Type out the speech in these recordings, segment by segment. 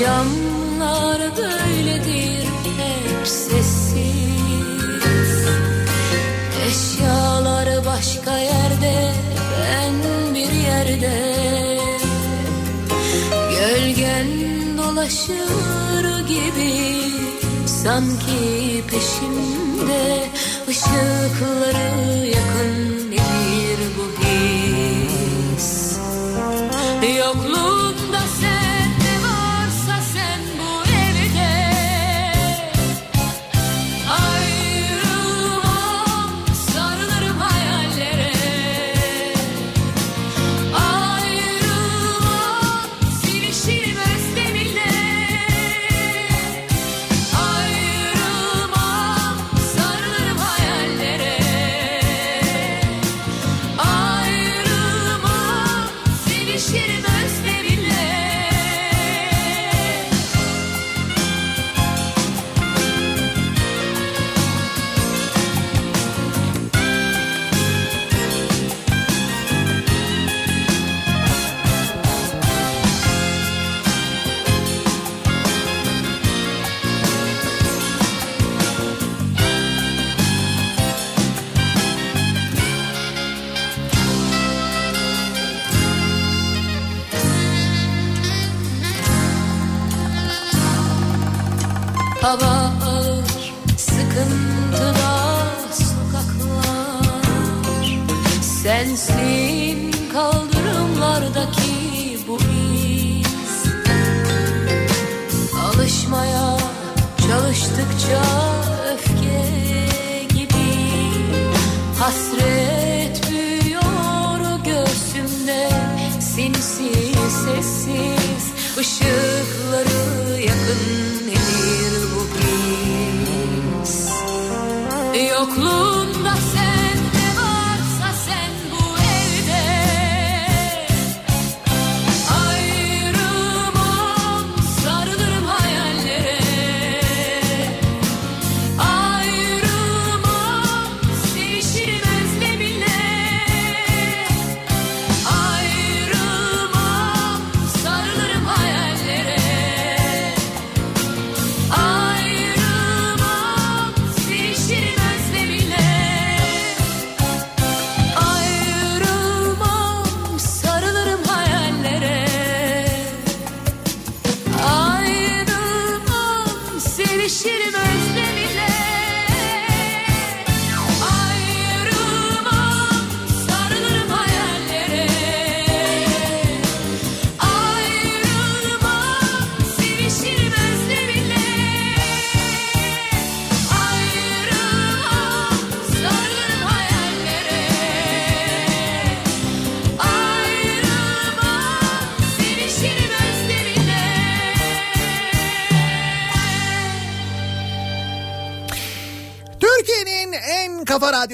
Akşamlar böyledir hep sessiz. Eşyalar başka yerde ben bir yerde. Gölgen dolaşır gibi sanki peşimde ışıkları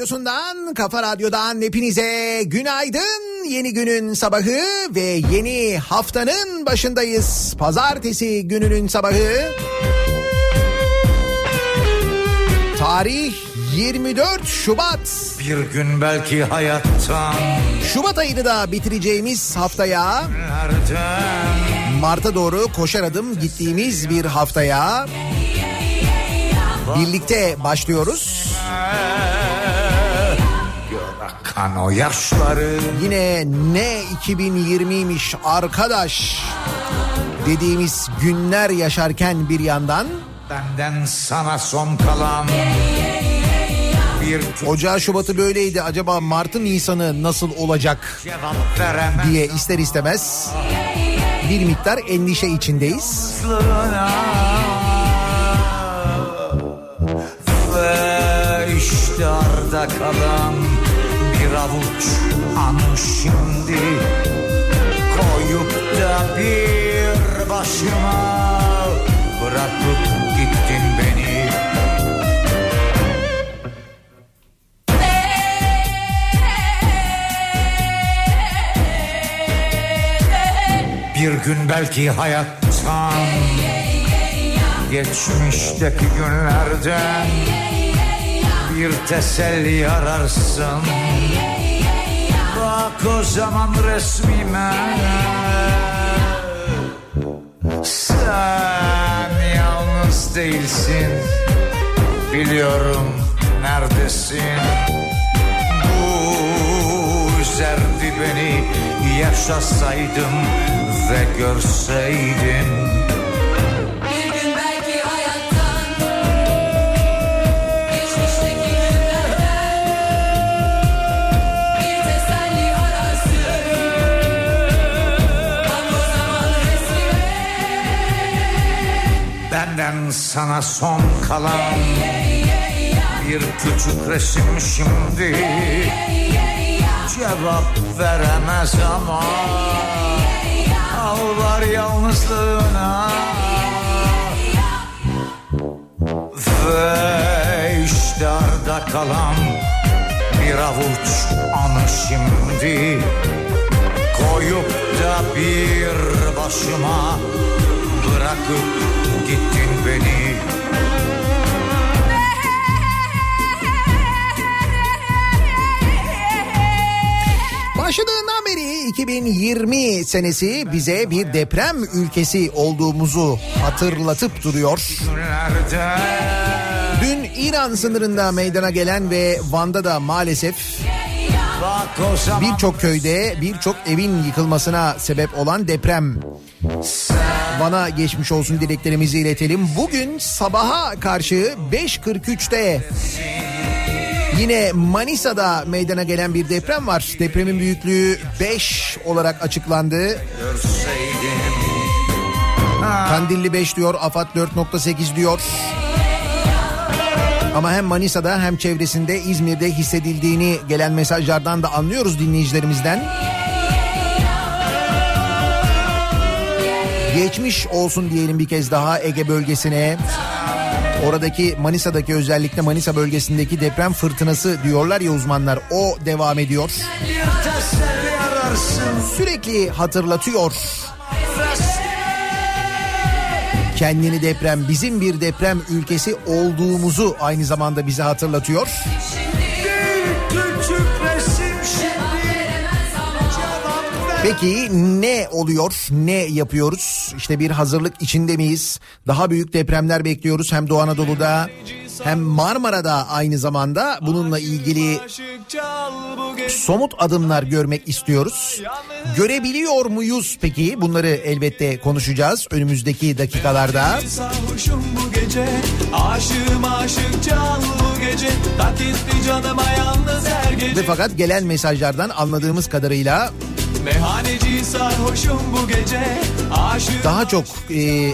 radyosundan, kafa radyodan hepinize günaydın. Yeni günün sabahı ve yeni haftanın başındayız. Pazartesi gününün sabahı. Tarih 24 Şubat. Bir gün belki hayattan Şubat ayını da bitireceğimiz haftaya Mart'a doğru koşar adım gittiğimiz bir haftaya birlikte başlıyoruz. Gör akan o yaşları. Yine ne 2020'ymiş arkadaş. Dediğimiz günler yaşarken bir yandan. Benden sana son kalan bir Ocağı Şubat'ı böyleydi. Acaba Mart'ı Nisan'ı nasıl olacak diye ister istemez bir miktar endişe içindeyiz. Ve işte arda kalan bir avuç an şimdi Koyup da bir başıma. Bırakıp gittin beni. Bir gün belki hayattan Geçmişteki günlerden Bir teselli ararsın o zaman resmime. Sen yalnız değilsin. Biliyorum neredesin. Bu üzerdi beni Yaşasaydım ve görseydim Benden sana son kalan Bir küçük resim şimdi. Cevap veremez ama Ağlar yalnızlığına. Ve işte arda kalan Bir avuç anı şimdi. Koyup da bir başıma Bırakıp gittin beni Başladığından beri 2020 senesi bize bir deprem ülkesi olduğumuzu hatırlatıp duruyor. Dün İran sınırında meydana gelen ve Van'da da maalesef birçok köyde birçok evin yıkılmasına sebep olan deprem. Van'a geçmiş olsun dileklerimizi iletelim. Bugün sabaha karşı 5.43'te yine Manisa'da meydana gelen bir deprem var. Depremin büyüklüğü 5 olarak açıklandı. Kandilli 5 diyor, Afat 4.8 diyor. Ama hem Manisa'da hem çevresinde İzmir'de hissedildiğini gelen mesajlardan da anlıyoruz dinleyicilerimizden. Geçmiş olsun diyelim bir kez daha Ege bölgesine. Oradaki Manisa'daki özellikle Manisa bölgesindeki deprem fırtınası diyorlar ya uzmanlar. O devam ediyor. Sürekli hatırlatıyor. Kendini deprem bizim bir deprem ülkesi olduğumuzu aynı zamanda bize hatırlatıyor. Bir Peki ne oluyor? Ne yapıyoruz? İşte bir hazırlık içinde miyiz? Daha büyük depremler bekliyoruz hem Doğu Anadolu'da hem Marmara'da aynı zamanda bununla ilgili somut adımlar görmek istiyoruz. Görebiliyor muyuz peki? Bunları elbette konuşacağız önümüzdeki dakikalarda. Sarhoşum bu gece Aşığım aşık çal bu gece Tak etti canıma yalnız her Ve gece fakat gelen mesajlardan anladığımız kadarıyla Meyhaneci sarhoşum bu gece Aşığım daha çok e,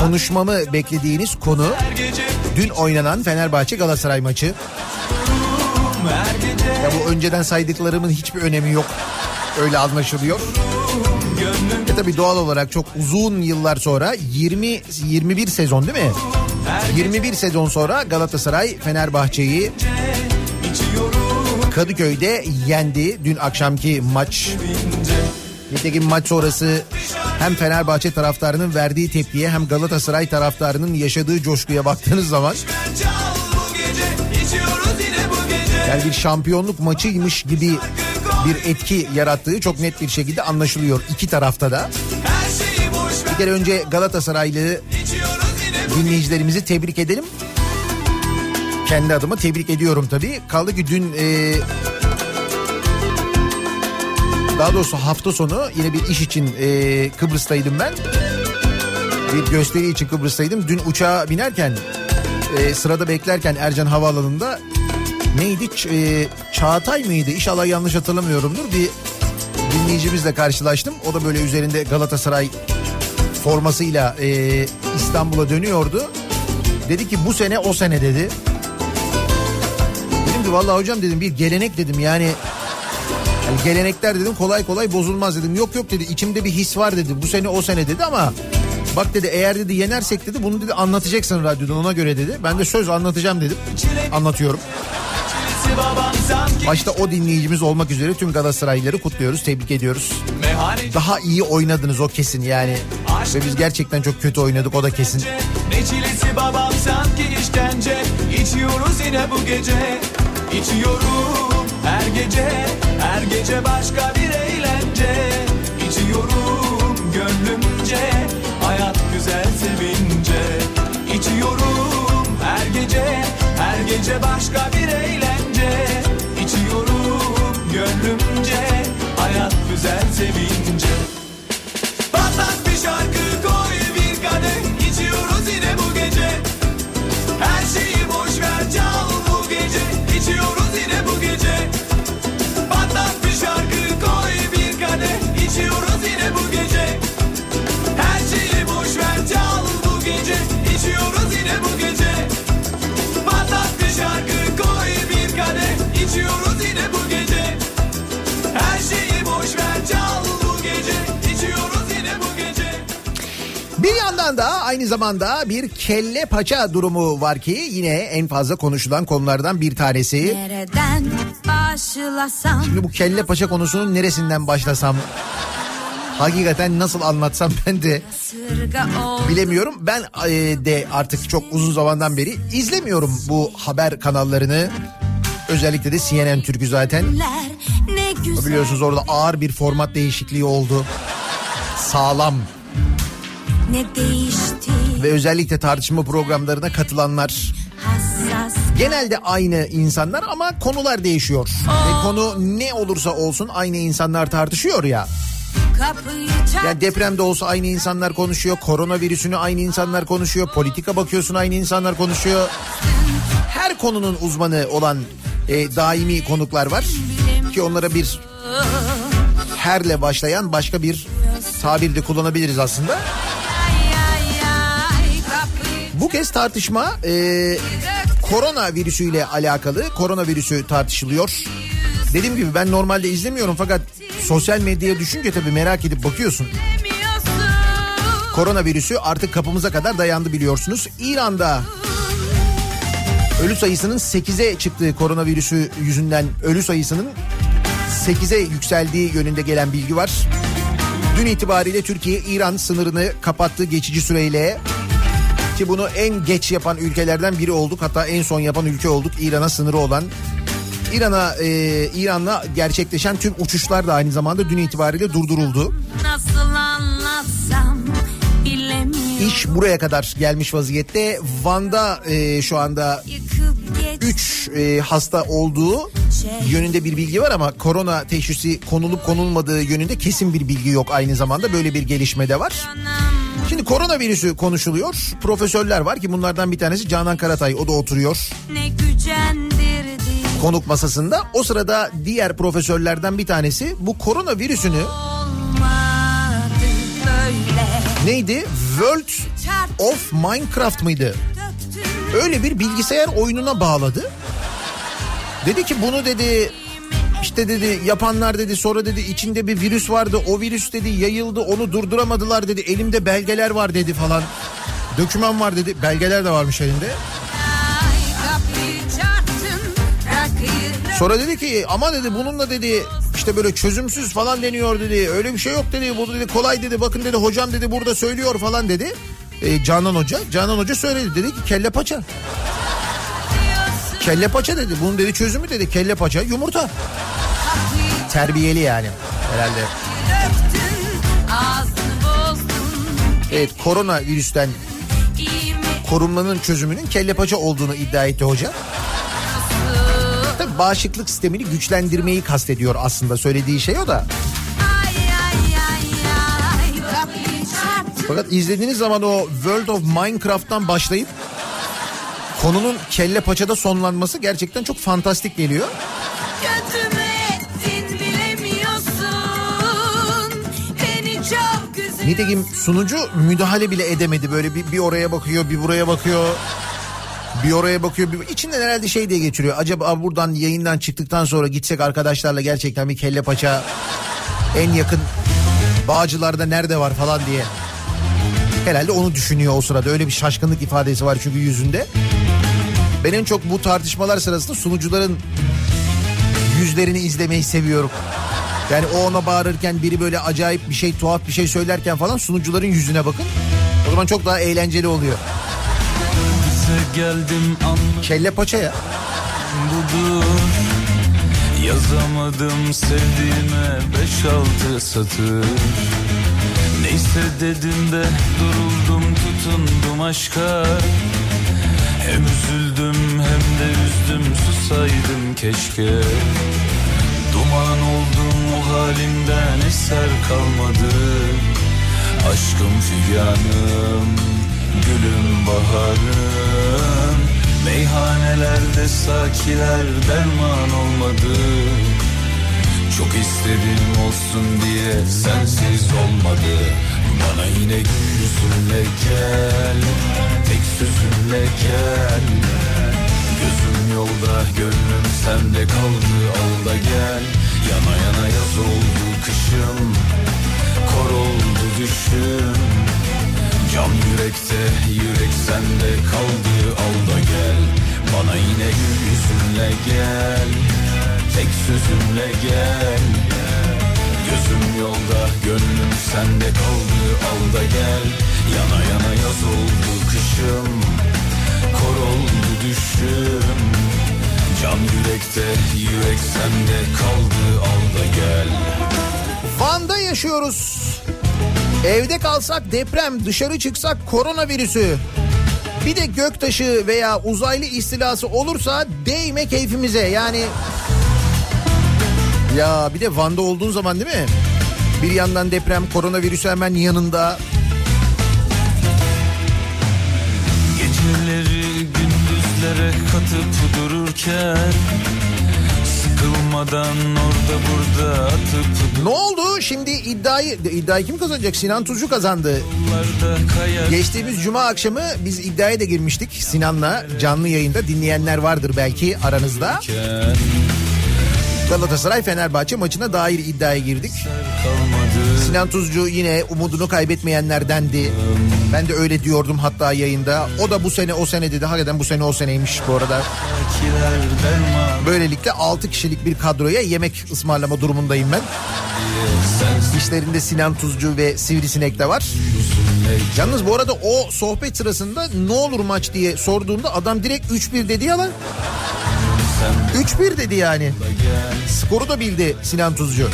konuşmamı beklediğiniz konu dün oynanan Fenerbahçe Galatasaray maçı. Ya bu önceden saydıklarımın hiçbir önemi yok. Öyle anlaşılıyor. E tabi doğal olarak çok uzun yıllar sonra 20 21 sezon değil mi? her gece 21 sezon sonra Galatasaray Fenerbahçe'yi Kadıköy'de yendi. Dün akşamki maç. Nitekim maç sonrası hem Fenerbahçe taraftarının verdiği tepkiye hem Galatasaray taraftarının yaşadığı coşkuya baktığınız zaman yani bir şampiyonluk maçıymış gibi bir etki yarattığı çok net bir şekilde anlaşılıyor iki tarafta da. Bir kere önce Galatasaraylı dinleyicilerimizi tebrik edelim. Kendi adıma tebrik ediyorum tabii. Kaldı ki dün e, daha doğrusu hafta sonu yine bir iş için e, Kıbrıs'taydım ben. Bir gösteri için Kıbrıs'taydım. Dün uçağa binerken e, sırada beklerken Ercan Havaalanı'nda neydi? E, Çağatay mıydı? İnşallah yanlış hatırlamıyorumdur. Bir dinleyicimizle karşılaştım. O da böyle üzerinde Galatasaray formasıyla e, İstanbul'a dönüyordu. Dedi ki bu sene o sene dedi. Vallahi hocam dedim bir gelenek dedim yani, yani gelenekler dedim kolay kolay bozulmaz dedim. Yok yok dedi içimde bir his var dedi bu sene o sene dedi ama bak dedi eğer dedi yenersek dedi bunu dedi anlatacaksın radyodan ona göre dedi. Ben de söz anlatacağım dedim. Anlatıyorum. Başta o dinleyicimiz olmak üzere tüm Galatasaraylıları kutluyoruz, tebrik ediyoruz. Daha iyi oynadınız o kesin yani. Ve biz gerçekten çok kötü oynadık o da kesin. Ne babam sanki işkence İçiyoruz yine bu gece İçiyorum her gece Her gece başka bir eğlence. İçiyorum gönlümce Hayat güzel sevince. İçiyorum her gece Her gece başka bir eğlence. İçiyorum gönlümce Hayat güzel sevince İçiyoruz yine bu gece. Patlat bir şarkı koy bir kadeh İçiyoruz yine bu gece. Her şeyi boş ver çal bu gece. İçiyoruz yine bu gece. Bir yandan da aynı zamanda bir kelle paça durumu var ki yine en fazla konuşulan konulardan bir tanesi. Nereden başlasam? Şimdi bu kelle paça konusunun neresinden başlasam hakikaten nasıl anlatsam ben de bilemiyorum. Ben e, de artık çok uzun zamandan beri izlemiyorum bu haber kanallarını. Özellikle de CNN Türk'ü zaten. Biliyorsunuz orada ağır bir format değişikliği oldu. Sağlam ne değişti ve özellikle tartışma programlarına katılanlar genelde aynı insanlar ama konular değişiyor. Ve konu ne olursa olsun aynı insanlar tartışıyor ya. Çal Yani depremde olsa aynı insanlar konuşuyor. Koronavirüsünü aynı insanlar konuşuyor. Politika bakıyorsun aynı insanlar konuşuyor. Her konunun uzmanı olan e, daimi konuklar var. Ki onlara bir herle başlayan başka bir tabir de kullanabiliriz aslında. Bu kez tartışma e, korona virüsüyle alakalı. Koronavirüsü tartışılıyor. Dediğim gibi ben normalde izlemiyorum fakat sosyal medyaya düşünce tabii merak edip bakıyorsun. Koronavirüsü artık kapımıza kadar dayandı biliyorsunuz. İran'da ölü sayısının 8'e çıktığı koronavirüsü yüzünden ölü sayısının 8'e yükseldiği yönünde gelen bilgi var. Dün itibariyle Türkiye İran sınırını kapattı geçici süreyle. Ki bunu en geç yapan ülkelerden biri olduk. Hatta en son yapan ülke olduk. İran'a sınırı olan. İran'a e, İran'la gerçekleşen tüm uçuşlar da aynı zamanda dün itibariyle durduruldu. Nasıl anlatsam İş buraya kadar gelmiş vaziyette. Van'da e, şu anda Yıkıp geç 3 hasta olduğu yönünde bir bilgi var ama korona teşhisi konulup konulmadığı yönünde kesin bir bilgi yok aynı zamanda böyle bir gelişme de var. Şimdi koronavirüsü konuşuluyor. Profesörler var ki bunlardan bir tanesi Canan Karatay o da oturuyor ne gücendirdi konuk masasında. O sırada diğer profesörlerden bir tanesi bu koronavirüsünü neydi? World of Minecraft mıydı? öyle bir bilgisayar oyununa bağladı. Dedi ki bunu dedi işte dedi yapanlar dedi sonra dedi içinde bir virüs vardı o virüs dedi yayıldı onu durduramadılar dedi elimde belgeler var dedi falan. Döküman var dedi belgeler de varmış elinde. Sonra dedi ki ama dedi bununla dedi işte böyle çözümsüz falan deniyor dedi. Öyle bir şey yok dedi. Bu dedi kolay dedi. Bakın dedi hocam dedi burada söylüyor falan dedi. E, Canan Hoca. Canan Hoca söyledi. Dedi ki kelle paça. Kelle paça dedi. Bunun dedi çözümü dedi. Kelle paça yumurta. Terbiyeli yani herhalde. Evet korona virüsten korunmanın çözümünün kelle paça olduğunu iddia etti hoca. Bağışıklık sistemini güçlendirmeyi kastediyor aslında söylediği şey o da. Fakat izlediğiniz zaman o World of Minecraft'tan başlayıp konunun kelle paçada sonlanması gerçekten çok fantastik geliyor. Nitekim sunucu müdahale bile edemedi. Böyle bir, bir oraya bakıyor, bir buraya bakıyor. Bir oraya bakıyor. Bir... İçinden herhalde şey diye geçiriyor. Acaba buradan yayından çıktıktan sonra gitsek arkadaşlarla gerçekten bir kelle paça en yakın Bağcılar'da nerede var falan diye. Herhalde onu düşünüyor o sırada. Öyle bir şaşkınlık ifadesi var çünkü yüzünde. Ben en çok bu tartışmalar sırasında sunucuların yüzlerini izlemeyi seviyorum. Yani o ona bağırırken biri böyle acayip bir şey tuhaf bir şey söylerken falan sunucuların yüzüne bakın. O zaman çok daha eğlenceli oluyor. Geldim anladım Kelle paça ya. budur. Yazamadım sevdiğime beş altı satır. Neyse dedim de duruldum tutundum aşka. Hem üzüldüm hem de üzdüm susaydım keşke. Duman oldum o halimden eser kalmadı. Aşkım figanım, gülüm baharım. Meyhanelerde sakiler derman olmadı. Çok istedim olsun diye sensiz olmadı. Bana yine yüzünle gel, tek sözünle gel. Gözüm yolda, gönlüm sende kaldı al da gel. Yana yana yaz oldu sende kaldı al da gel. Bana yine gül yüzünle gel, tek sözümle gel. Gözüm yolda, gönlüm sende kaldı al da gel. Yana yana yaz oldu kışım, kor oldu düşüm. Can yürekte, yürek sende kaldı al da gel. Van'da yaşıyoruz. Evde kalsak deprem, dışarı çıksak koronavirüsü. Bir de göktaşı veya uzaylı istilası olursa değme keyfimize. Yani ya bir de Van'da olduğun zaman değil mi? Bir yandan deprem, koronavirüsü hemen yanında. Geceleri gündüzlere katıp dururken Sıkılmadan orada burada atıp Ne oldu? Şimdi iddiayı iddiayı kim kazanacak? Sinan Tuzcu kazandı. Geçtiğimiz cuma akşamı biz iddiaya da girmiştik Sinan'la canlı yayında dinleyenler vardır belki aranızda. Ken Galatasaray Fenerbahçe maçına dair iddiaya girdik. Sinan Tuzcu yine umudunu kaybetmeyenlerdendi. Ben de öyle diyordum hatta yayında. O da bu sene o sene dedi. Hakikaten bu sene o seneymiş bu arada. Böylelikle 6 kişilik bir kadroya yemek ısmarlama durumundayım ben. İşlerinde Sinan Tuzcu ve Sivrisinek de var. Yalnız bu arada o sohbet sırasında ne olur maç diye sorduğumda adam direkt 3-1 dedi ya lan. 3-1 dedi yani. Skoru da bildi Sinan Tuzcu.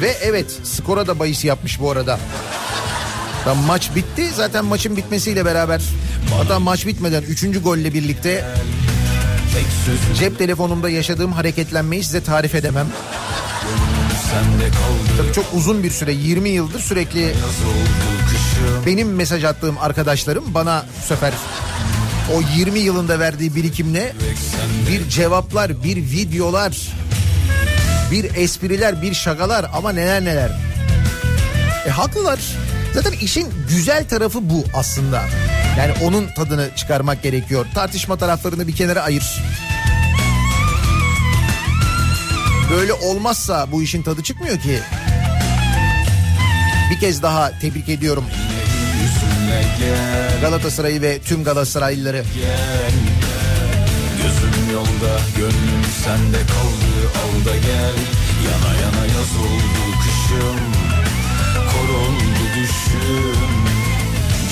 Ve evet skora da bahis yapmış bu arada. Tam maç bitti zaten maçın bitmesiyle beraber hatta maç bitmeden 3. golle birlikte cep telefonumda yaşadığım hareketlenmeyi size tarif edemem. Tabii çok uzun bir süre 20 yıldır sürekli benim mesaj attığım arkadaşlarım bana bu sefer o 20 yılında verdiği birikimle bir cevaplar, bir videolar, bir espriler, bir şakalar ama neler neler. E haklılar. Zaten işin güzel tarafı bu aslında. Yani onun tadını çıkarmak gerekiyor. Tartışma taraflarını bir kenara ayır. Böyle olmazsa bu işin tadı çıkmıyor ki. Bir kez daha tebrik ediyorum Galatasaray'ı ve tüm Galatasaraylıları. gel Gözüm yolda gönlüm sende kaldı. Al da gel. Yana yana yaz oldu kışım. Kor oldu düşüm.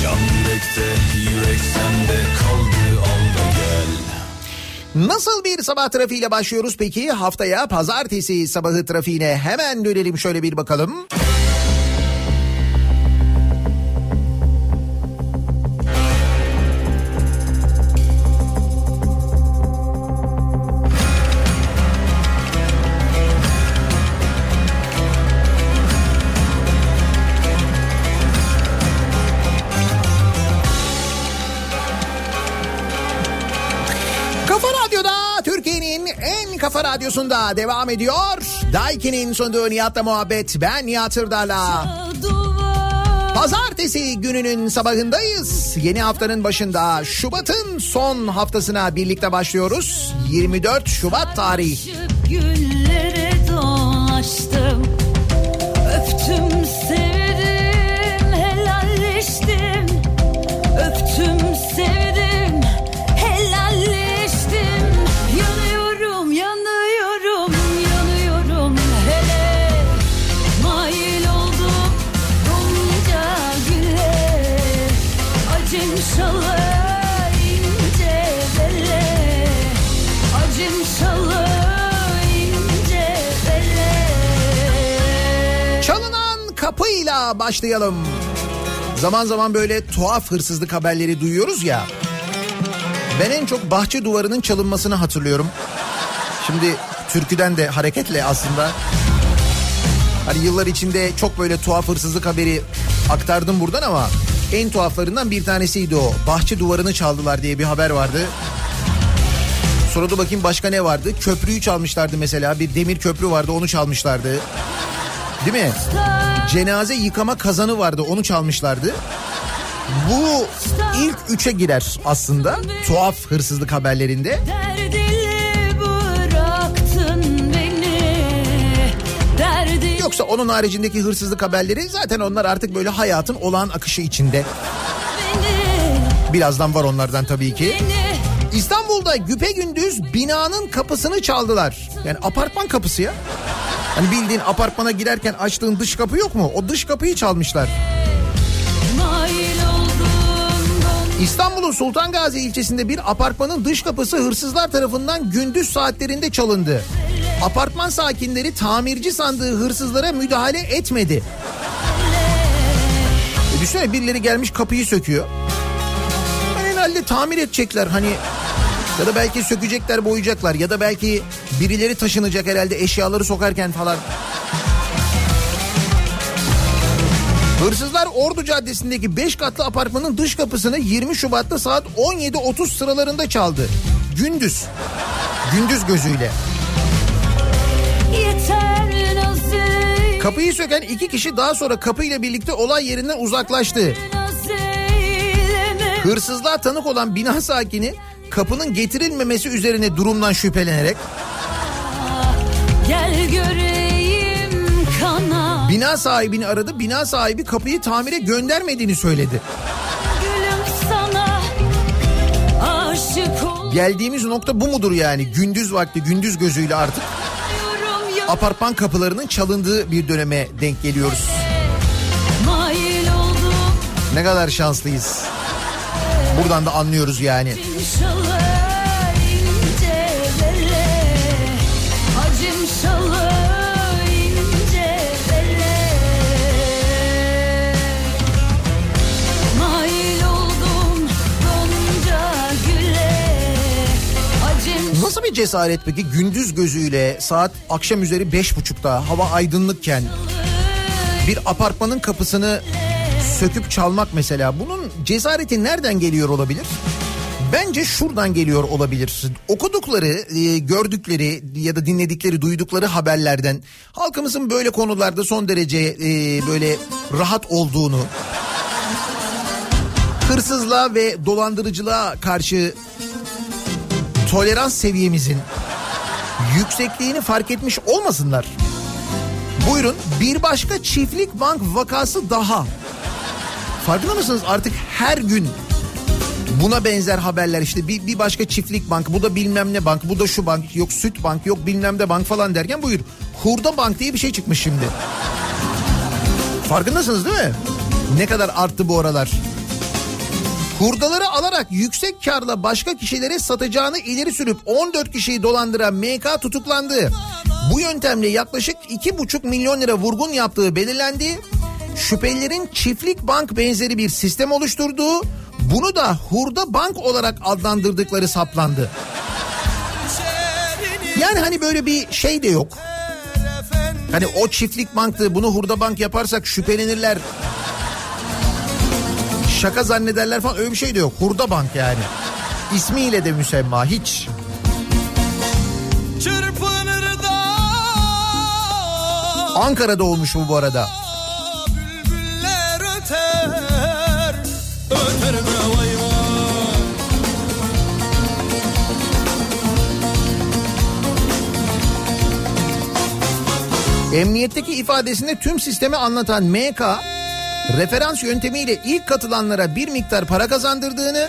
Can yürekte yürek sende kaldı. Al da gel. Nasıl bir sabah trafiğiyle başlıyoruz peki? Haftaya pazartesi sabahı trafiğine hemen dönelim. Şöyle bir bakalım. Kafa radyosunda devam ediyor. Daiki'nin sunduğu Nihat'la muhabbet. Ben Nihat Hırdar'la. Pazartesi gününün sabahındayız. Yeni haftanın başında Şubat'ın son haftasına birlikte başlıyoruz. 24 Şubat tarihi. Güllere dolaştım Öptüm Başlayalım. Zaman zaman böyle tuhaf hırsızlık haberleri duyuyoruz ya. Ben en çok bahçe duvarının çalınmasını hatırlıyorum. Şimdi türküden de hareketle aslında. Hani yıllar içinde çok böyle tuhaf hırsızlık haberi aktardım buradan ama en tuhaflarından bir tanesiydi o. Bahçe duvarını çaldılar diye bir haber vardı. Sonra da bakayım başka ne vardı? Köprüyü çalmışlardı mesela. Bir demir köprü vardı onu çalmışlardı. Değil mi? Cenaze yıkama kazanı vardı onu çalmışlardı. Bu ilk üçe girer aslında tuhaf hırsızlık haberlerinde. Beni Yoksa onun haricindeki hırsızlık haberleri zaten onlar artık böyle hayatın olağan akışı içinde. beni Birazdan var onlardan tabii ki. Beni İstanbul'da güpegündüz binanın kapısını çaldılar. Yani apartman kapısı ya. Hani bildiğin apartmana girerken açtığın dış kapı yok mu? O dış kapıyı çalmışlar. İstanbul'un Sultan Gazi ilçesinde bir apartmanın dış kapısı hırsızlar tarafından gündüz saatlerinde çalındı. Apartman sakinleri tamirci sandığı hırsızlara müdahale etmedi. E düşünsene birileri gelmiş kapıyı söküyor. Yani herhalde tamir edecekler hani ya da belki sökecekler boyayacaklar ya da belki birileri taşınacak herhalde eşyaları sokarken falan. Hırsızlar Ordu Caddesi'ndeki 5 katlı apartmanın dış kapısını 20 Şubat'ta saat 17.30 sıralarında çaldı. Gündüz. Gündüz gözüyle. Kapıyı söken iki kişi daha sonra kapıyla birlikte olay yerinden uzaklaştı. Hırsızlığa tanık olan bina sakini kapının getirilmemesi üzerine durumdan şüphelenerek Gel göreyim kana bina sahibini aradı. Bina sahibi kapıyı tamire göndermediğini söyledi. Sana Geldiğimiz nokta bu mudur yani? Gündüz vakti gündüz gözüyle artık apartman kapılarının çalındığı bir döneme denk geliyoruz. Ne kadar şanslıyız. Buradan da anlıyoruz yani. Nasıl bir cesaret peki gündüz gözüyle saat akşam üzeri beş buçukta hava aydınlıkken bir apartmanın kapısını söküp çalmak mesela bunun cesareti nereden geliyor olabilir? Bence şuradan geliyor olabilir. Okudukları, e, gördükleri ya da dinledikleri, duydukları haberlerden halkımızın böyle konularda son derece e, böyle rahat olduğunu, hırsızlığa ve dolandırıcılığa karşı tolerans seviyemizin yüksekliğini fark etmiş olmasınlar. Buyurun bir başka çiftlik bank vakası daha. Farkında mısınız artık her gün buna benzer haberler işte bir, bir başka çiftlik bank bu da bilmem ne bank bu da şu bank yok süt bank yok bilmem ne bank falan derken buyur hurda bank diye bir şey çıkmış şimdi. Farkındasınız değil mi? Ne kadar arttı bu aralar. Hurdaları alarak yüksek karla başka kişilere satacağını ileri sürüp 14 kişiyi dolandıran MK tutuklandı. Bu yöntemle yaklaşık 2,5 milyon lira vurgun yaptığı belirlendi. Şüphelilerin çiftlik bank benzeri bir sistem oluşturduğu, bunu da hurda bank olarak adlandırdıkları saplandı. Yani hani böyle bir şey de yok. Hani o çiftlik banktı bunu hurda bank yaparsak şüphelenirler. Şaka zannederler falan öyle bir şey de yok. Hurda bank yani. İsmiyle de müsemma hiç. Çırpınır da Ankara'da olmuş bu bu arada. Emniyetteki ifadesinde tüm sistemi anlatan MK referans yöntemiyle ilk katılanlara bir miktar para kazandırdığını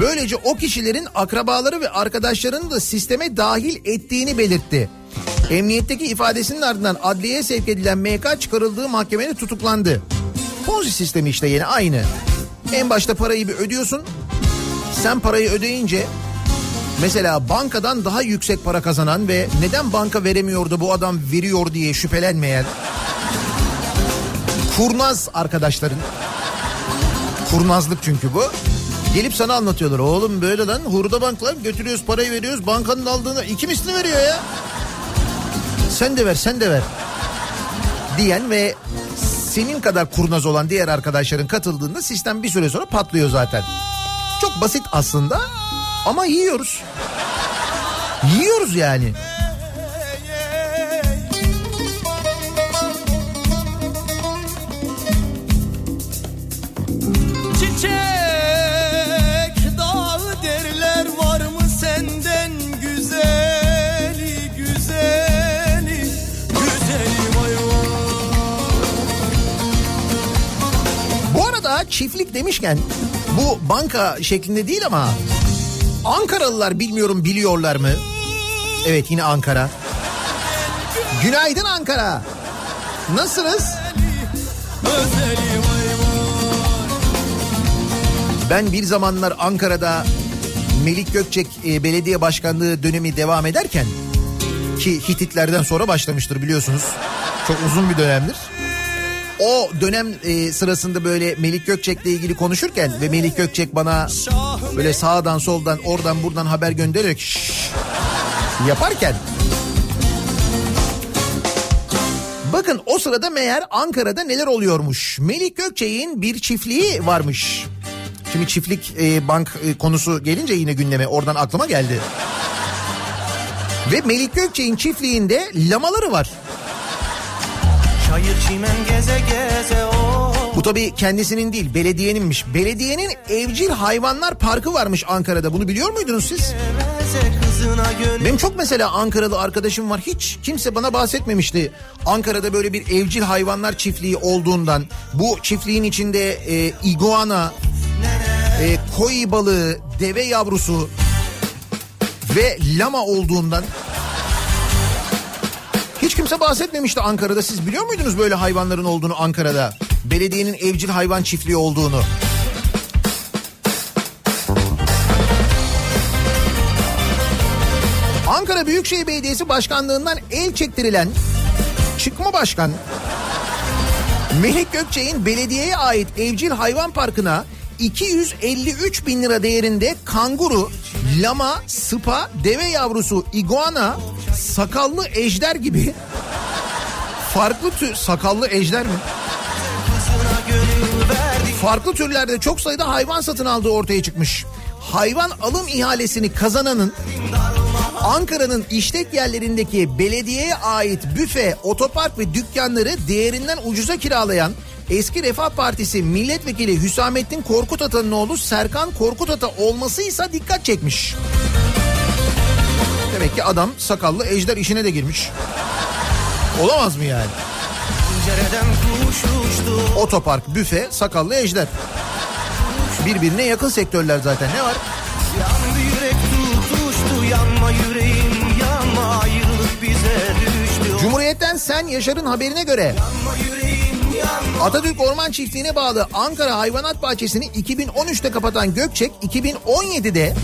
böylece o kişilerin akrabaları ve arkadaşlarını da sisteme dahil ettiğini belirtti. Emniyetteki ifadesinin ardından adliyeye sevk edilen MK çıkarıldığı mahkemede tutuklandı. Ponzi sistemi işte yine aynı. En başta parayı bir ödüyorsun. Sen parayı ödeyince Mesela bankadan daha yüksek para kazanan ve neden banka veremiyordu bu adam veriyor diye şüphelenmeyen kurnaz arkadaşların kurnazlık çünkü bu. Gelip sana anlatıyorlar. Oğlum böyle lan hurda banklar götürüyoruz parayı veriyoruz bankanın aldığını iki misli veriyor ya. Sen de ver sen de ver. Diyen ve senin kadar kurnaz olan diğer arkadaşların katıldığında sistem bir süre sonra patlıyor zaten. Çok basit aslında ama yiyoruz. Yiyoruz yani. Çiçek dağı derler var mı senden güzeli güzeli güzeli vay vay. Bu arada çiftlik demişken bu banka şeklinde değil ama Ankaralılar bilmiyorum biliyorlar mı? Evet yine Ankara. Günaydın Ankara. Nasılsınız? Ben bir zamanlar Ankara'da Melik Gökçek e, belediye başkanlığı dönemi devam ederken ki Hititlerden sonra başlamıştır biliyorsunuz. Çok uzun bir dönemdir. O dönem e, sırasında böyle Melik Gökçek'le ilgili konuşurken ve Melik Gökçek bana böyle sağdan soldan oradan buradan haber göndererek "Şşş" yaparken Bakın o sırada meğer Ankara'da neler oluyormuş. Melik Gökçek'in bir çiftliği varmış. Şimdi çiftlik e, bank e, konusu gelince yine gündeme oradan aklıma geldi. Ve Melik Gökçek'in çiftliğinde lamaları var. Çayır çimen geze geze o Bu tabii kendisinin değil belediyeninmiş. Belediyenin evcil hayvanlar parkı varmış Ankara'da. Bunu biliyor muydunuz siz? Benim çok mesela Ankaralı arkadaşım var. Hiç kimse bana bahsetmemişti. Ankara'da böyle bir evcil hayvanlar çiftliği olduğundan. Bu çiftliğin içinde e, iguana, e, koi balığı, deve yavrusu ve lama olduğundan. Hiç kimse bahsetmemişti Ankara'da. Siz biliyor muydunuz böyle hayvanların olduğunu Ankara'da? Belediyenin evcil hayvan çiftliği olduğunu. Ankara Büyükşehir Belediyesi Başkanlığından el çektirilen çıkma başkan Melik Gökçek'in belediyeye ait evcil hayvan parkına 253 bin lira değerinde kanguru, lama, sıpa, deve yavrusu, iguana, sakallı ejder gibi farklı tür sakallı ejder mi? Farklı türlerde çok sayıda hayvan satın aldığı ortaya çıkmış. Hayvan alım ihalesini kazananın Ankara'nın işlek yerlerindeki belediyeye ait büfe, otopark ve dükkanları değerinden ucuza kiralayan eski Refah Partisi milletvekili Hüsamettin Korkut Ata'nın oğlu Serkan Korkut Ata olmasıysa dikkat çekmiş. Demek ki adam sakallı ejder işine de girmiş. Olamaz mı yani? Otopark, büfe, sakallı ejder. Birbirine yakın sektörler zaten ne var? Yandı yürek tutuştu yanma yüreğim yanma ayrılık bize düştü Cumhuriyet'ten Sen Yaşar'ın haberine göre Yanma yanma Atatürk Orman Çiftliği'ne bağlı Ankara Hayvanat Bahçesi'ni 2013'te kapatan Gökçek 2017'de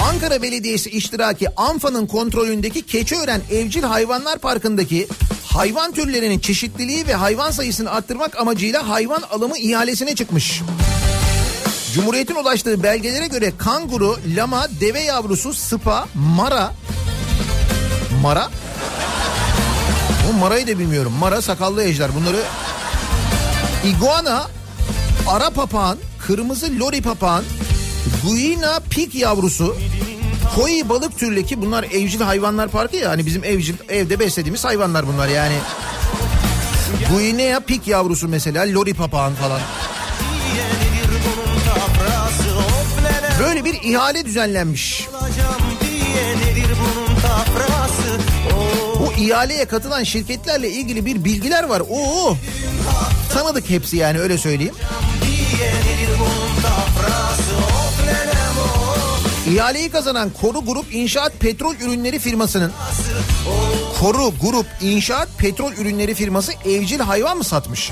Ankara Belediyesi iştiraki ANFA'nın kontrolündeki Keçiören Evcil Hayvanlar Parkı'ndaki hayvan türlerinin çeşitliliği ve hayvan sayısını arttırmak amacıyla hayvan alımı ihalesine çıkmış. Cumhuriyet'in ulaştığı belgelere göre kanguru, lama, deve yavrusu, sıpa, mara, mara, bu marayı da bilmiyorum. Mara, sakallı ejder bunları iguana, ara papağan, kırmızı lori papağan, guina pig yavrusu, koi balık türleki bunlar evcil hayvanlar parkı ya hani bizim evcil evde beslediğimiz hayvanlar bunlar yani. Guinea pig yavrusu mesela lori papağan falan. Böyle bir ihale düzenlenmiş. Bu ihaleye katılan şirketlerle ilgili bir bilgiler var. Oo. Tanıdık hepsi yani öyle söyleyeyim. İhaleyi kazanan Koru Grup İnşaat Petrol Ürünleri firmasının Koru Grup İnşaat Petrol Ürünleri firması evcil hayvan mı satmış?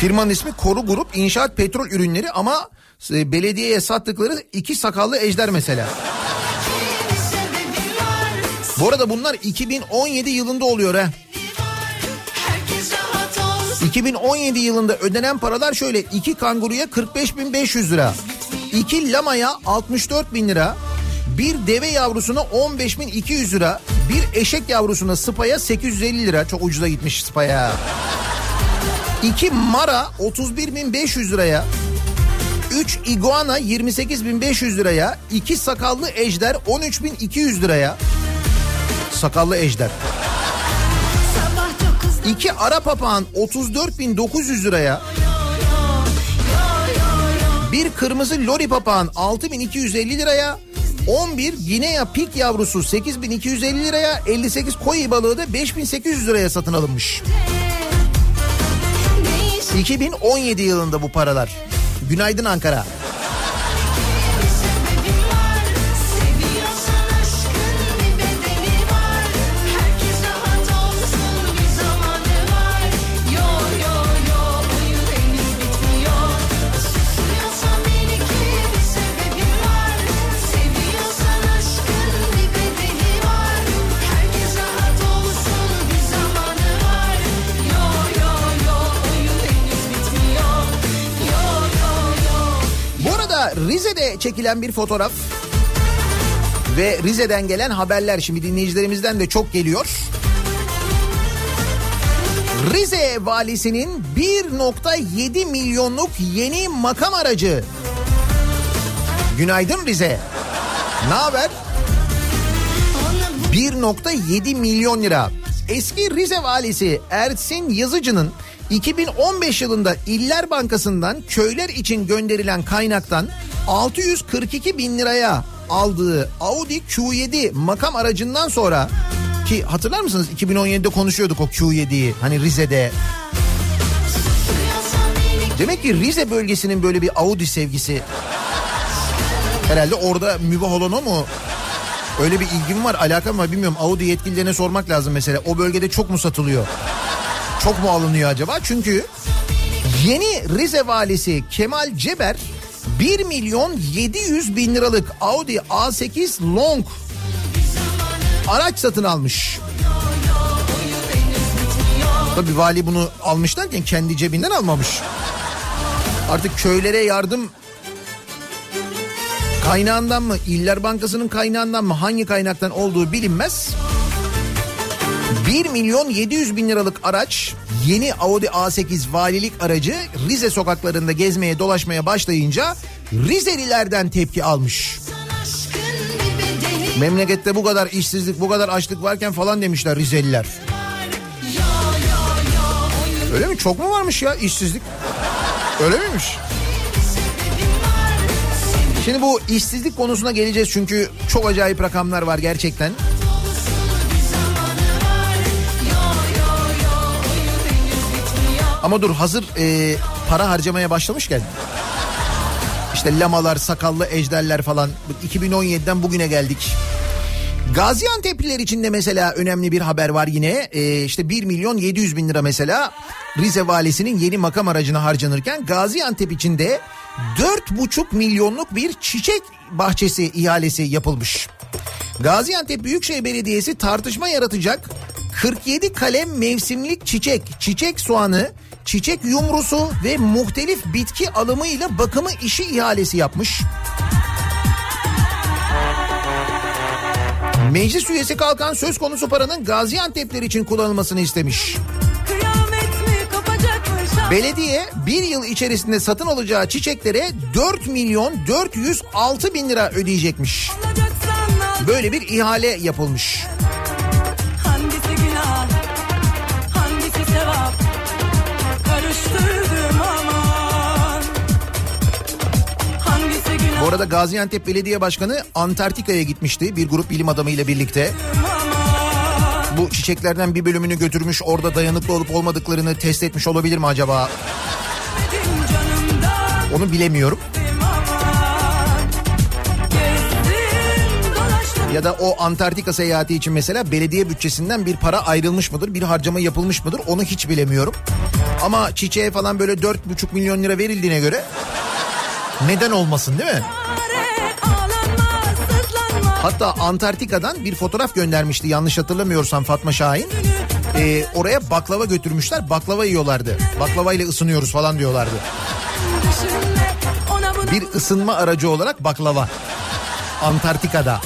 Firmanın ismi Koru Grup İnşaat Petrol Ürünleri ama e, belediyeye sattıkları iki sakallı ejder mesela. Bu arada bunlar 2017 yılında oluyor ha. Herkes rahat olsun. 2017 yılında ödenen paralar şöyle. iki kanguruya 45.500 lira. iki lamaya 64.000 lira. Bir deve yavrusuna 15.200 lira. Bir eşek yavrusuna spaya 850 lira. Çok ucuza gitmiş spaya. İki mara 31.500 liraya. 3 iguana 28.500 liraya. 2 sakallı ejder 13.200 liraya. Sakallı ejder. 2 ara papağan 34.900 liraya. Bir kırmızı lori papağan 6250 liraya. 11 Guinea pik yavrusu 8250 liraya. 58 koi balığı da 5800 liraya satın alınmış. değişik 2017 yılında bu paralar. Günaydın Ankara. Rize'de çekilen bir fotoğraf ve Rize'den gelen haberler şimdi dinleyicilerimizden de çok geliyor. Rize valisinin 1.7 milyonluk yeni makam aracı. Günaydın Rize. Ne haber? 1.7 milyon lira. Eski Rize valisi Ersin Yazıcı'nın 2015 yılında İller Bankası'ndan köyler için gönderilen kaynaktan 642 bin liraya aldığı Audi Q7 makam aracından sonra ki hatırlar mısınız 2017'de konuşuyorduk o Q7'yi hani Rize'de. Demek ki Rize bölgesinin böyle bir Audi sevgisi herhalde orada mübah olan o mu? Öyle bir ilgim var alakam var bilmiyorum Audi yetkililerine sormak lazım mesela o bölgede çok mu satılıyor? Çok mu alınıyor acaba? Çünkü yeni Rize valisi Kemal Ceber 1 milyon 700 bin liralık Audi A8 Long araç satın almış. Tabii vali bunu almış derken kendi cebinden almamış. Artık köylere yardım kaynağından mı, İller Bankası'nın kaynağından mı, hangi kaynaktan olduğu bilinmez. 1 milyon 700 bin liralık araç yeni Audi A8 valilik aracı Rize sokaklarında gezmeye dolaşmaya başlayınca Rizelilerden tepki almış. Memlekette bu kadar işsizlik bu kadar açlık varken falan demişler Rizeliler. Öyle mi? Çok mu varmış ya işsizlik? Öyle miymiş? Şimdi bu işsizlik konusuna geleceğiz çünkü çok acayip rakamlar var gerçekten. Ama dur hazır e, para harcamaya başlamışken işte lamalar, sakallı ejderler falan 2017'den bugüne geldik. Gaziantep'liler için de mesela önemli bir haber var yine. Ee, işte 1 milyon 700 bin lira mesela Rize valisinin yeni makam aracına harcanırken Gaziantep için de 4,5 milyonluk bir çiçek bahçesi ihalesi yapılmış. Gaziantep Büyükşehir Belediyesi tartışma yaratacak 47 kalem mevsimlik çiçek, çiçek soğanı, çiçek yumrusu ve muhtelif bitki alımıyla bakımı işi ihalesi yapmış. Meclis üyesi kalkan söz konusu paranın Gaziantep'ler için kullanılmasını istemiş. Belediye bir yıl içerisinde satın alacağı çiçeklere 4 milyon 406 bin lira ödeyecekmiş. Böyle bir ihale yapılmış. Bu arada Gaziantep Belediye Başkanı Antarktika'ya gitmişti bir grup bilim adamıyla birlikte. aman Bu çiçeklerden bir bölümünü götürmüş orada dayanıklı olup olmadıklarını test etmiş olabilir mi acaba? Onu bilemiyorum. Ya da o Antarktika seyahati için mesela belediye bütçesinden bir para ayrılmış mıdır? Bir harcama yapılmış mıdır? Onu hiç bilemiyorum. Ama çiçeğe falan böyle 4,5 milyon lira verildiğine göre neden olmasın değil mi? Hatta Antarktika'dan bir fotoğraf göndermişti yanlış hatırlamıyorsam Fatma Şahin. Ee, oraya baklava götürmüşler baklava yiyorlardı. Baklavayla ısınıyoruz falan diyorlardı. Bir ısınma aracı olarak baklava. Antarktika'da.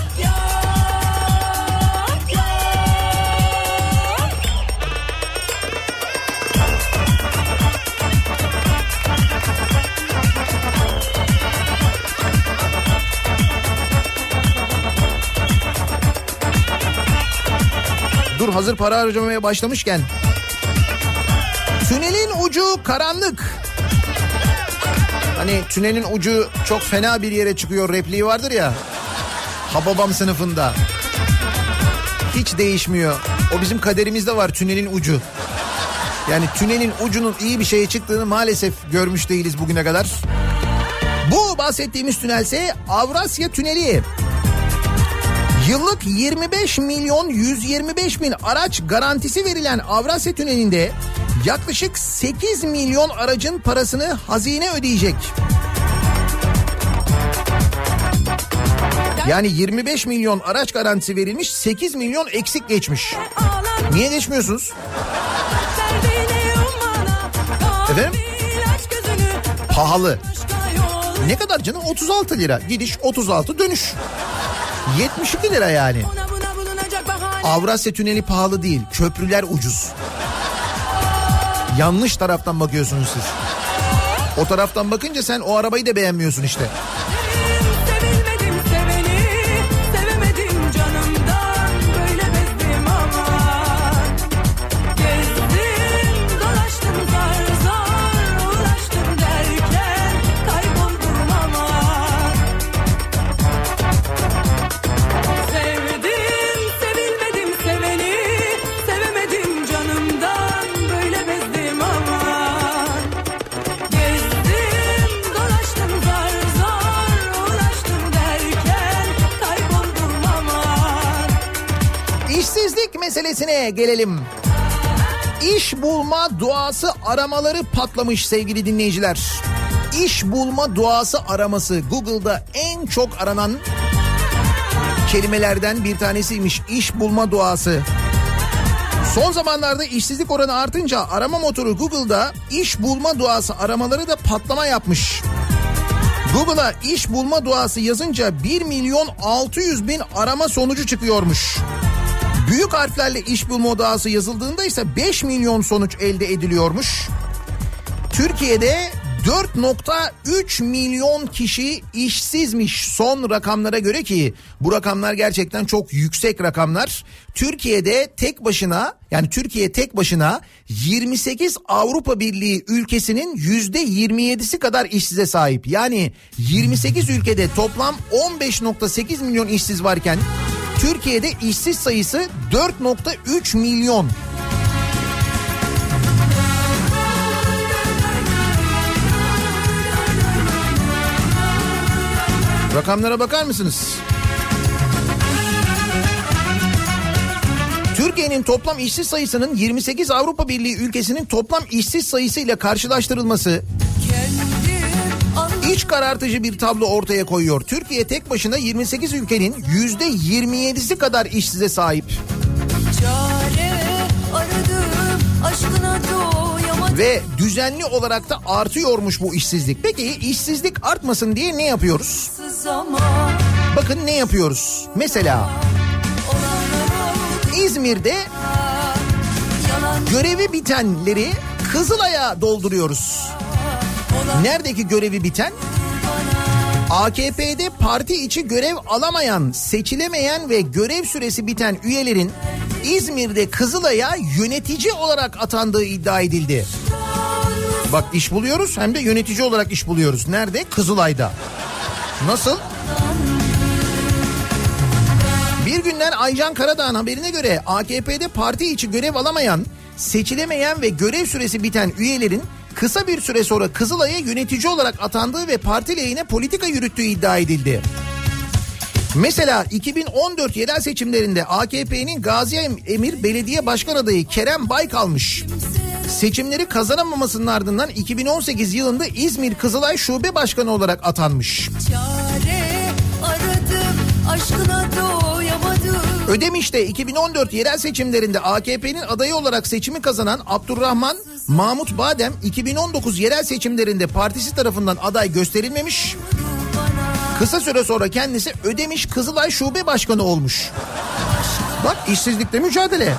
Dur hazır para harcamaya başlamışken. Tünelin ucu karanlık. Hani tünelin ucu çok fena bir yere çıkıyor repliği vardır ya. Hababam sınıfında. Hiç değişmiyor. O bizim kaderimizde var tünelin ucu. Yani tünelin ucunun iyi bir şeye çıktığını maalesef görmüş değiliz bugüne kadar. Bu bahsettiğimiz tünelse Avrasya Tüneli. Yıllık 25 milyon 125 bin araç garantisi verilen Avrasya Tüneli'nde yaklaşık 8 milyon aracın parasını hazine ödeyecek. Yani 25 milyon araç garantisi verilmiş 8 milyon eksik geçmiş. Niye geçmiyorsunuz? Efendim? Pahalı. Ne kadar canım? 36 lira. Gidiş 36 dönüş. 72 lira yani. Avrasya Tüneli pahalı değil. Köprüler ucuz. Yanlış taraftan bakıyorsunuz siz. O taraftan bakınca sen o arabayı da beğenmiyorsun işte. Meselesine gelelim. İş bulma duası aramaları patlamış sevgili dinleyiciler. İş bulma duası araması Google'da en çok aranan kelimelerden bir tanesiymiş. İş bulma duası. Son zamanlarda işsizlik oranı artınca arama motoru Google'da iş bulma duası aramaları da patlama yapmış. Google'a iş bulma duası yazınca 1 milyon 600 bin arama sonucu çıkıyormuş. Büyük harflerle iş bulma duası yazıldığında ise 5 milyon sonuç elde ediliyormuş. Türkiye'de 4.3 milyon kişi işsizmiş son rakamlara göre ki bu rakamlar gerçekten çok yüksek rakamlar. Türkiye'de tek başına yani Türkiye tek başına 28 Avrupa Birliği ülkesinin %27'si kadar işsize sahip. Yani 28 ülkede toplam 15.8 milyon işsiz varken Türkiye'de işsiz sayısı 4.3 milyon. Rakamlara bakar mısınız? Türkiye'nin toplam işsiz sayısının 28 Avrupa Birliği ülkesinin toplam işsiz sayısıyla karşılaştırılması iç karartıcı bir tablo ortaya koyuyor. Türkiye tek başına 28 ülkenin %27'si kadar işsize sahip. Çare aradım aşkına doyamadım Ve düzenli olarak da artıyormuş bu işsizlik. Peki işsizlik artmasın diye ne yapıyoruz? Bakın ne yapıyoruz? Mesela İzmir'de görevi bitenleri Kızılay'a dolduruyoruz. Neredeki görevi biten? AKP'de parti içi görev alamayan, seçilemeyen ve görev süresi biten üyelerin İzmir'de Kızılay'a yönetici olarak atandığı iddia edildi. Bak iş buluyoruz hem de yönetici olarak iş buluyoruz. Nerede? Kızılay'da. Nasıl? Bir günden Aycan Karadağ'ın haberine göre AKP'de parti içi görev alamayan, seçilemeyen ve görev süresi biten üyelerin kısa bir süre sonra Kızılay'a yönetici olarak atandığı ve parti lehine politika yürüttüğü iddia edildi. Mesela 2014 yerel seçimlerinde AKP'nin Gazi Emir Belediye Başkan adayı Kerem Baykalmış. Seçimleri kazanamamasının ardından 2018 yılında İzmir Kızılay Şube Başkanı olarak atanmış. Ödemiş'te 2014 yerel seçimlerinde AKP'nin adayı olarak seçimi kazanan Abdurrahman Mahmut Badem 2019 yerel seçimlerinde partisi tarafından aday gösterilmemiş. Kısa süre sonra kendisi Ödemiş Kızılay Şube Başkanı olmuş. Bak işsizlikle mücadele.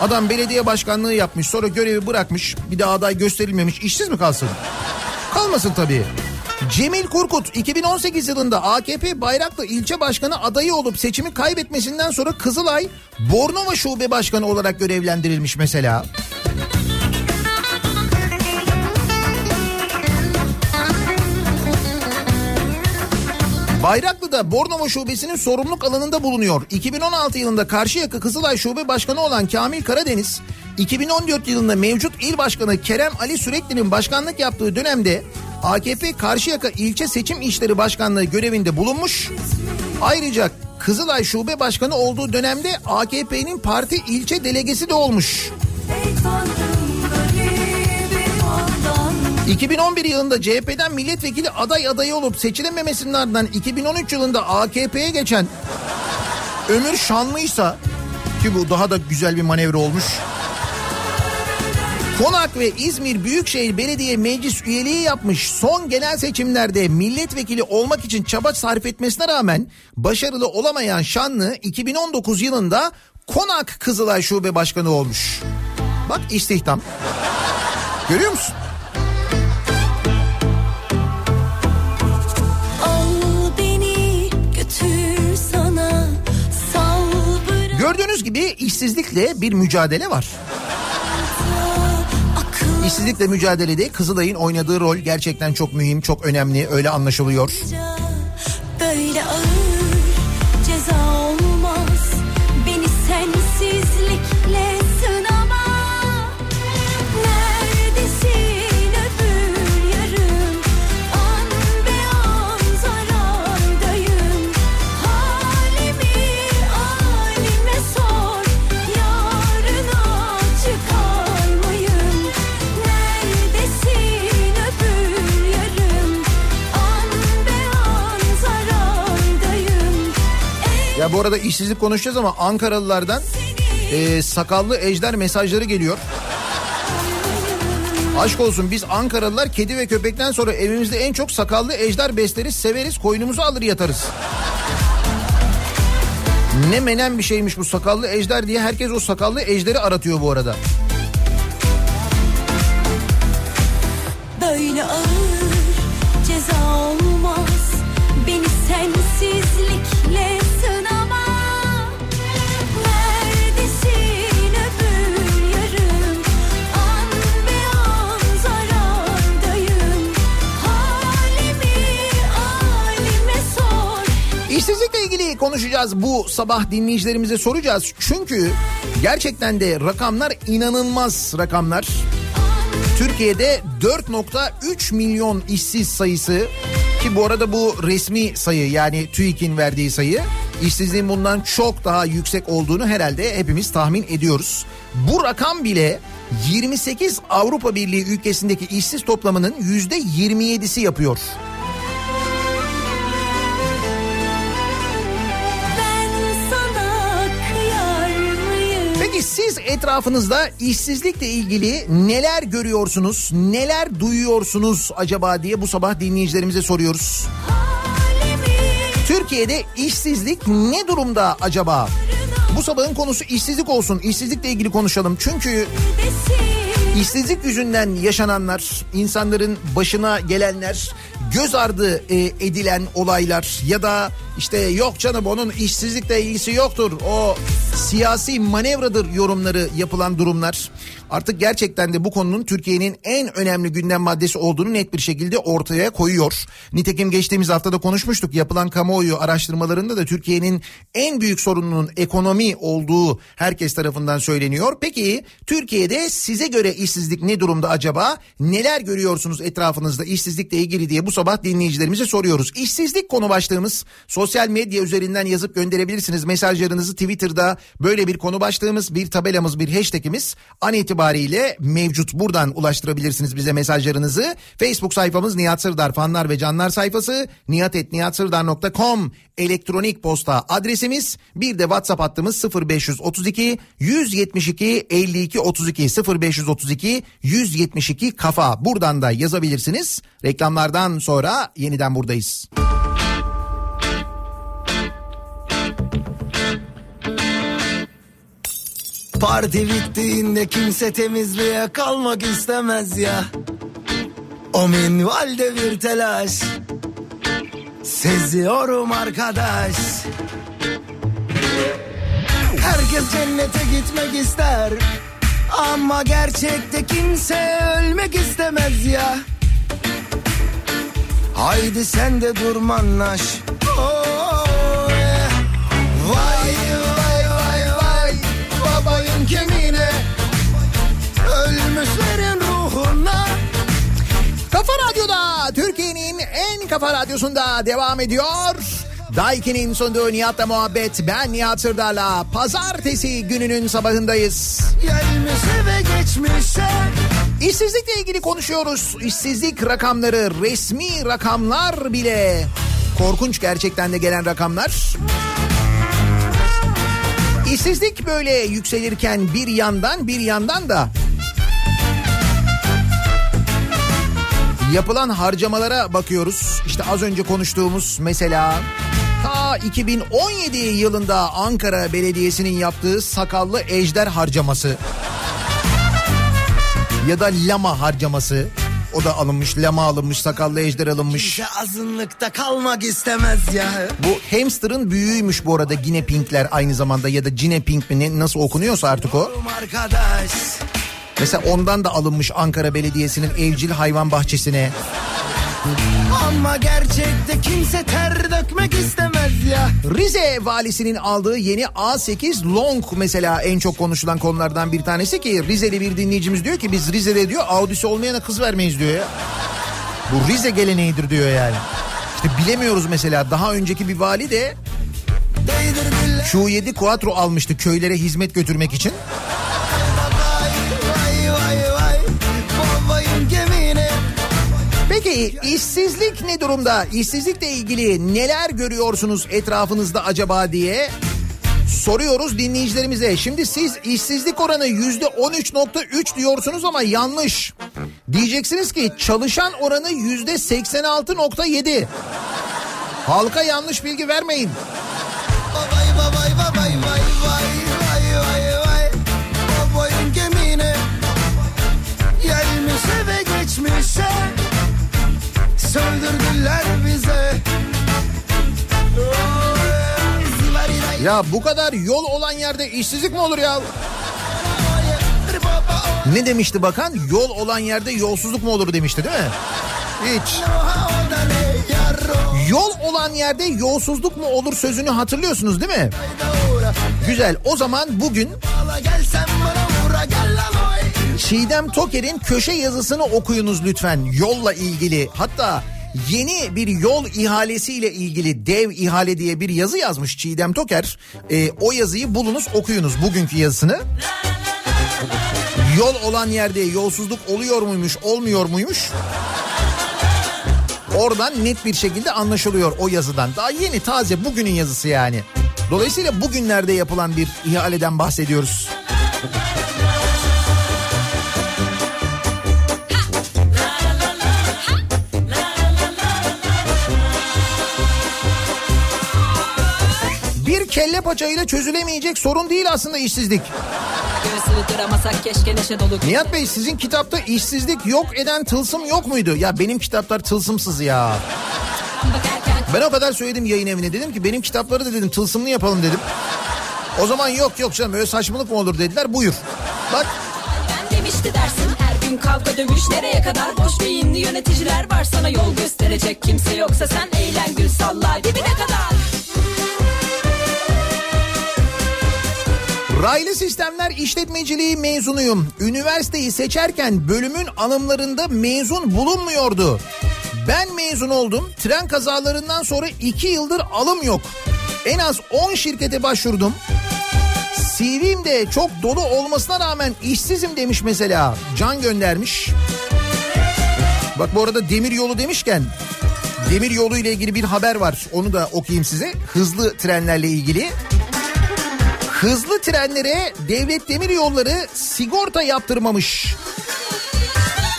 Adam belediye başkanlığı yapmış sonra görevi bırakmış bir daha aday gösterilmemiş işsiz mi kalsın? Kalmasın tabii. Cemil Kurkut 2018 yılında AKP Bayraklı ilçe başkanı adayı olup seçimi kaybetmesinden sonra Kızılay Bornova Şube Başkanı olarak görevlendirilmiş mesela. Bayraklı'da Bornova Şubesi'nin sorumluluk alanında bulunuyor. 2016 yılında Karşıyaka Kızılay Şube Başkanı olan Kamil Karadeniz, 2014 yılında mevcut il başkanı Kerem Ali Sürekli'nin başkanlık yaptığı dönemde AKP Karşıyaka İlçe Seçim İşleri Başkanlığı görevinde bulunmuş. Ayrıca Kızılay Şube Başkanı olduğu dönemde AKP'nin parti ilçe delegesi de olmuş. Ey Tanrım garibim ondan 2011 yılında CHP'den milletvekili aday adayı olup seçilememesinin ardından 2013 yılında AKP'ye geçen Ömür Şanlıysa ki bu daha da güzel bir manevra olmuş. Konak ve İzmir Büyükşehir Belediye Meclis üyeliği yapmış son genel seçimlerde milletvekili olmak için çaba sarf etmesine rağmen başarılı olamayan Şanlı 2019 yılında Konak Kızılay Şube Başkanı olmuş. Bak istihdam. Görüyor musun? Gördüğünüz gibi işsizlikle bir mücadele var. İşsizlikle mücadelede Kızılay'ın oynadığı rol gerçekten çok mühim, çok önemli, öyle anlaşılıyor. Bu arada işsizlik konuşacağız ama Ankaralılardan e, sakallı ejder mesajları geliyor. Aşk olsun biz Ankaralılar kedi ve köpekten sonra evimizde en çok sakallı ejder besleriz, severiz, koynumuzu alır yatarız. Ne menen bir şeymiş bu sakallı ejder diye herkes o sakallı ejderi aratıyor bu arada. İşsizlikle ilgili konuşacağız bu sabah dinleyicilerimize soracağız. Çünkü gerçekten de rakamlar inanılmaz rakamlar. Türkiye'de 4.3 milyon işsiz sayısı ki bu arada bu resmi sayı yani TÜİK'in verdiği sayı işsizliğin bundan çok daha yüksek olduğunu herhalde hepimiz tahmin ediyoruz. Bu rakam bile 28 Avrupa Birliği ülkesindeki işsiz toplamının %27'si yapıyor. Etrafınızda işsizlikle ilgili neler görüyorsunuz, neler duyuyorsunuz acaba diye bu sabah dinleyicilerimize soruyoruz. Türkiye'de işsizlik ne durumda acaba? Bu sabahın konusu işsizlik olsun. İşsizlikle ilgili konuşalım. Çünkü işsizlik yüzünden yaşananlar, insanların başına gelenler, göz ardı e, edilen olaylar ya da işte yok canım onun işsizlikle ilgisi yoktur. O siyasi manevradır yorumları yapılan durumlar. Artık gerçekten de bu konunun Türkiye'nin en önemli gündem maddesi olduğunu net bir şekilde ortaya koyuyor. Nitekim geçtiğimiz haftada konuşmuştuk. Yapılan kamuoyu araştırmalarında da Türkiye'nin en büyük sorununun ekonomi olduğu herkes tarafından söyleniyor. Peki Türkiye'de size göre işsizlik ne durumda acaba? Neler görüyorsunuz etrafınızda işsizlikle ilgili diye bu sabah dinleyicilerimize soruyoruz. İşsizlik konu başlığımız sosyal medya üzerinden yazıp gönderebilirsiniz. Mesajlarınızı Twitter'da böyle bir konu başlığımız, bir tabelamız, bir hashtagimiz an itibariyle mevcut. Buradan ulaştırabilirsiniz bize mesajlarınızı. Facebook sayfamız Nihat Sırdar fanlar ve canlar sayfası nihatetnihatsırdar.com elektronik posta adresimiz. Bir de WhatsApp hattımız 0532 172 52 32 0532 172 kafa. Buradan da yazabilirsiniz. Reklamlardan sonra yeniden buradayız. Parti bittiğinde kimse temizliğe kalmak istemez ya. O minvalde bir telaş. Seziyorum arkadaş. Herkes cennete gitmek ister. Ama gerçekte kimse ölmek istemez ya. Haydi sen de durmanlaş. Oh. Vay vay vay vay babayın kemiğine Ölmüşlerin ruhuna Kafa Radyo'da Türkiye'nin en kafa radyosunda devam ediyor. Daiki'nin sunduğu Nihat'la muhabbet ben Nihat Sırdar'la pazartesi gününün sabahındayız. Gelmişe ve geçmişe İşsizlikle ilgili konuşuyoruz. İşsizlik rakamları resmi rakamlar bile korkunç gerçekten de gelen rakamlar. İşsizlik böyle yükselirken bir yandan bir yandan da yapılan harcamalara bakıyoruz. İşte az önce konuştuğumuz mesela ta 2017 yılında Ankara Belediyesi'nin yaptığı sakallı ejder harcaması ya da lama harcaması. O da alınmış, lama alınmış, sakallı ejder alınmış. Kimse azınlıkta kalmak istemez ya Bu hamsterın büyüğüymüş bu arada Gine Pinkler aynı zamanda ya da Cine Pink mi ne, nasıl okunuyorsa artık o. Arkadaş Mesela ondan da alınmış Ankara Belediyesi'nin evcil hayvan bahçesine. Ama gerçekte kimse ter dökmek istemez ya Rize valisinin aldığı yeni A8 Long mesela en çok konuşulan konulardan bir tanesi ki Rize'li bir dinleyicimiz diyor ki biz Rize'de diyor Audi'si olmayana kız vermeyiz diyor ya. Bu Rize geleneğidir diyor yani. İşte bilemiyoruz mesela daha önceki bir vali de Değdirdiler Q7 Quattro almıştı köylere hizmet götürmek için. Peki işsizlik ne durumda? İşsizlikle ilgili neler görüyorsunuz etrafınızda acaba diye soruyoruz dinleyicilerimize. Şimdi siz işsizlik oranı yüzde 13.3 diyorsunuz ama yanlış. Diyeceksiniz ki çalışan oranı yüzde 86.7. Halka yanlış bilgi vermeyin. Gelmişse Söldürdüler bize Ya bu kadar yol olan yerde işsizlik mi olur ya? Ne demişti bakan? Yol olan yerde yolsuzluk mu olur demişti değil mi? Hiç. Yol olan yerde yolsuzluk mu olur sözünü hatırlıyorsunuz değil mi? Güzel. O zaman bugün Çiğdem Toker'in köşe yazısını okuyunuz lütfen yolla ilgili. Hatta yeni bir yol ihalesiyle ilgili dev ihale diye bir yazı yazmış Çiğdem Toker. Ee, o yazıyı bulunuz okuyunuz bugünkü yazısını. Yol olan yerde yolsuzluk oluyor muymuş olmuyor muymuş? Oradan net bir şekilde anlaşılıyor o yazıdan. Daha yeni taze bugünün yazısı yani. Dolayısıyla bugünlerde yapılan bir ihaleden bahsediyoruz. Kelle paçayla çözülemeyecek sorun değil aslında işsizlik. Nihat Bey sizin kitapta işsizlik yok eden tılsım yok muydu? Ya benim kitaplar tılsımsız ya. Ben o kadar söyledim yayın evine dedim ki benim kitapları da dedim tılsımlı yapalım dedim. O zaman yok yok canım öyle saçmalık mı olur dediler buyur. Bak ben demişti dersin her gün kavga dövüş nereye kadar boş beyinli yöneticiler var sana yol gösterecek kimse yoksa sen eğlen gül salla dibine kadar. Raylı Sistemler İşletmeciliği mezunuyum. Üniversiteyi seçerken bölümün anımlarında mezun bulunmuyordu. Ben mezun oldum. Tren kazalarından sonra 2 yıldır alım yok. En az 10 şirkete başvurdum. CV'm de çok dolu olmasına rağmen işsizim demiş mesela. Can göndermiş. Bak bu arada demir yolu demişken demir yolu ile ilgili bir haber var. Onu da okuyayım size. Hızlı trenlerle ilgili. Hızlı trenlere devlet demir yolları sigorta yaptırmamış.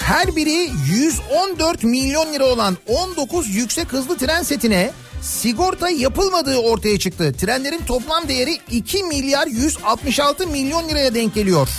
Her biri 114 milyon lira olan 19 yüksek hızlı tren setine sigorta yapılmadığı ortaya çıktı. Trenlerin toplam değeri 2 milyar 166 milyon liraya denk geliyor.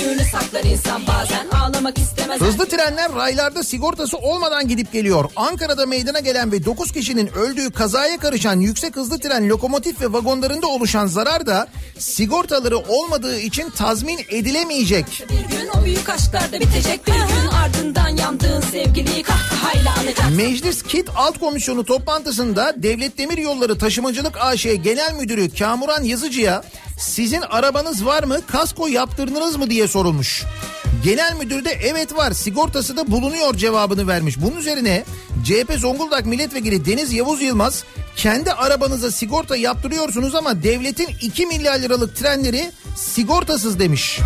Güldüğünü saklar insan bazen ağlamak istemez. Hızlı trenler raylarda sigortası olmadan gidip geliyor. Ankara'da meydana gelen ve 9 kişinin öldüğü kazaya karışan yüksek hızlı tren lokomotif ve vagonlarında oluşan zarar da sigortaları olmadığı için tazmin edilemeyecek. Bir gün o büyük aşklar da bitecek bir gün ardından yandığın sevgiliyi kahkahayla anacaksın. Meclis Kit Alt Komisyonu toplantısında Devlet Demir Yolları Taşımacılık AŞ Genel Müdürü Kamuran Yazıcı'ya sizin arabanız var mı kasko yaptırdınız mı diye sorulmuş. Genel müdür de evet var sigortası da bulunuyor cevabını vermiş. Bunun üzerine CHP Zonguldak Milletvekili Deniz Yavuz Yılmaz kendi arabanıza sigorta yaptırıyorsunuz ama devletin 2 milyar liralık trenleri sigortasız demiş.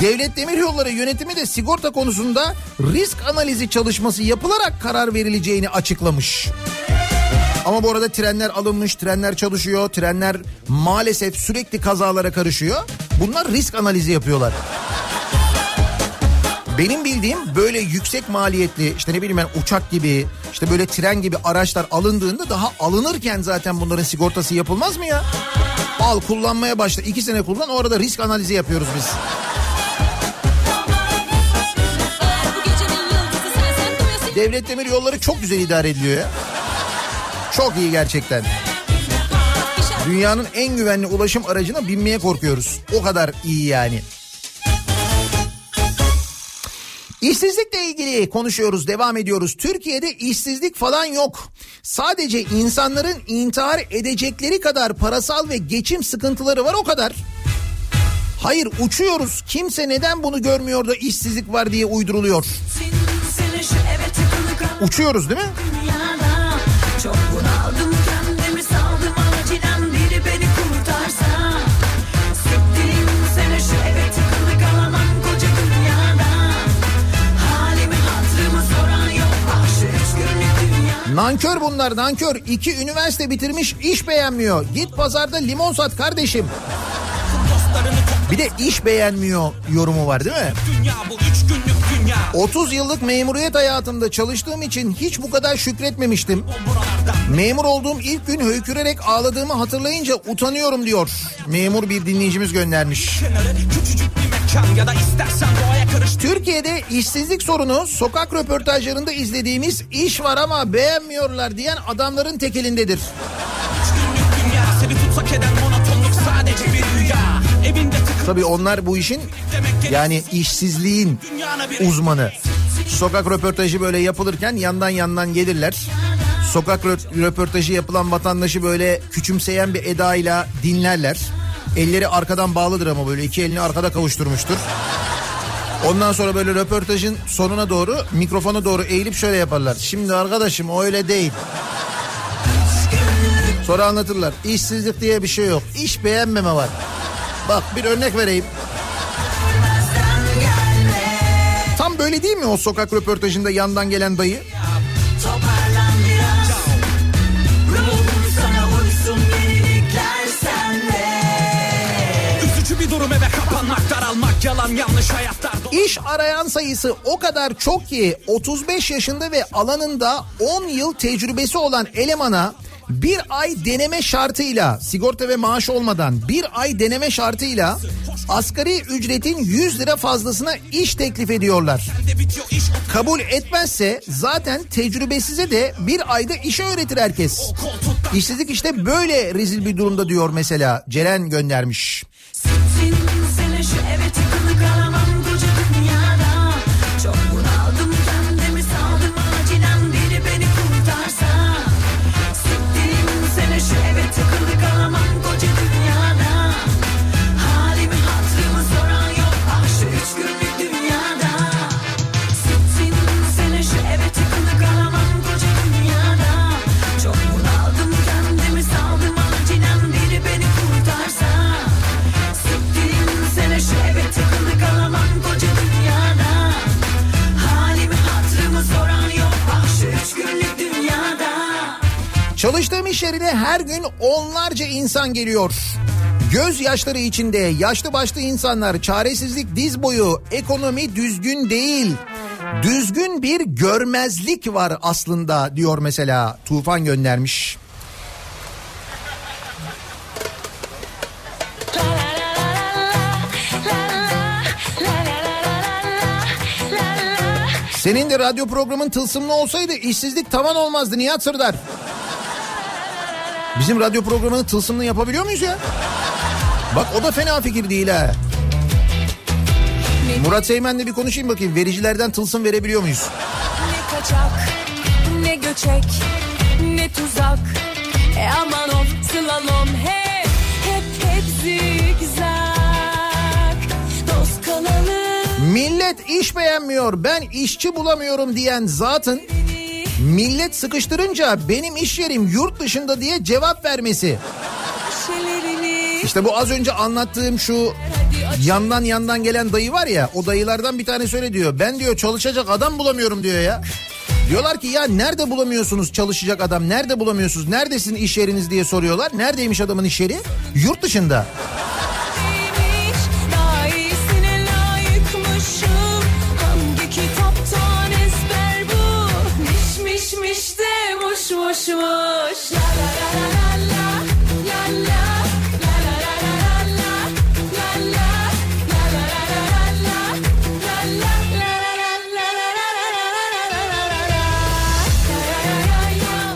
Devlet Demiryolları yönetimi de sigorta konusunda risk analizi çalışması yapılarak karar verileceğini açıklamış. Ama bu arada trenler alınmış, trenler çalışıyor, trenler maalesef sürekli kazalara karışıyor. Bunlar risk analizi yapıyorlar. Benim bildiğim böyle yüksek maliyetli işte ne bileyim ben uçak gibi işte böyle tren gibi araçlar alındığında daha alınırken zaten bunların sigortası yapılmaz mı ya? Al kullanmaya başla iki sene kullan orada risk analizi yapıyoruz biz. Devlet demir yolları çok güzel idare ediliyor ya. Çok iyi gerçekten. Dünyanın en güvenli ulaşım aracına binmeye korkuyoruz. O kadar iyi yani. İşsizlikle ilgili konuşuyoruz, devam ediyoruz. Türkiye'de işsizlik falan yok. Sadece insanların intihar edecekleri kadar parasal ve geçim sıkıntıları var o kadar. Hayır uçuyoruz. Kimse neden bunu görmüyor da işsizlik var diye uyduruluyor. Uçuyoruz değil mi? Nankör bunlar nankör. İki üniversite bitirmiş iş beğenmiyor. Git pazarda limon sat kardeşim. Bir de iş beğenmiyor yorumu var değil mi? Dünya bu üç günlük dünya 30 yıllık memuriyet hayatımda çalıştığım için hiç bu kadar şükretmemiştim. Memur olduğum ilk gün höykürerek ağladığımı hatırlayınca utanıyorum diyor. Memur bir dinleyicimiz göndermiş. Kenarı küçücük bir mekan ya da istersen doğaya karış Türkiye'de işsizlik sorunu sokak röportajlarında izlediğimiz iş var ama beğenmiyorlar diyen adamların tekelindedir. Tabii onlar bu işin yani işsizliğin uzmanı. Sokak röportajı böyle yapılırken yandan yandan gelirler. Sokak rö- röportajı yapılan vatandaşı böyle küçümseyen bir edayla dinlerler. Elleri arkadan bağlıdır ama böyle iki elini arkada kavuşturmuştur. Ondan sonra böyle röportajın sonuna doğru mikrofona doğru eğilip şöyle yaparlar. Şimdi arkadaşım o öyle değil. Sonra anlatırlar. İşsizlik diye bir şey yok. İş beğenmeme var. Bak bir örnek vereyim. Tam böyle değil mi o sokak röportajında yandan gelen dayı? Yalan yanlış hayatlar dolu. İş arayan sayısı o kadar çok ki 35 yaşında ve alanında 10 yıl tecrübesi olan elemana bir ay deneme şartıyla sigorta ve maaş olmadan bir ay deneme şartıyla asgari ücretin 100 lira fazlasına iş teklif ediyorlar. Kabul etmezse zaten tecrübesize de bir ayda işe öğretir herkes. İşsizlik işte böyle rezil bir durumda diyor mesela Ceren göndermiş. Her gün onlarca insan geliyor. Göz yaşları içinde yaşlı başlı insanlar çaresizlik diz boyu ekonomi düzgün değil. Düzgün bir görmezlik var aslında diyor mesela Tufan göndermiş. Senin de radyo programın tılsımlı olsaydı işsizlik tavan olmazdı Nihat Sırdar. Bizim radyo programını tılsımlı yapabiliyor muyuz ya? Bak o da fena fikir değil ha. Murat Seymen'le bir konuşayım bakayım. Vericilerden tılsım verebiliyor muyuz? Ne kaçak, ne göçek, ne tuzak. E aman ol slalom hep, hep hep zigzag. Dost kalalım Millet iş beğenmiyor ben işçi bulamıyorum diyen zatın millet sıkıştırınca benim iş yerim yurt dışında diye cevap vermesi. İşte bu az önce anlattığım şu yandan yandan gelen dayı var ya o dayılardan bir tane söyle diyor. Ben diyor çalışacak adam bulamıyorum diyor ya. Diyorlar ki ya nerede bulamıyorsunuz çalışacak adam nerede bulamıyorsunuz neredesin iş yeriniz diye soruyorlar. Neredeymiş adamın iş yeri? Yurt dışında. kavuşmuş.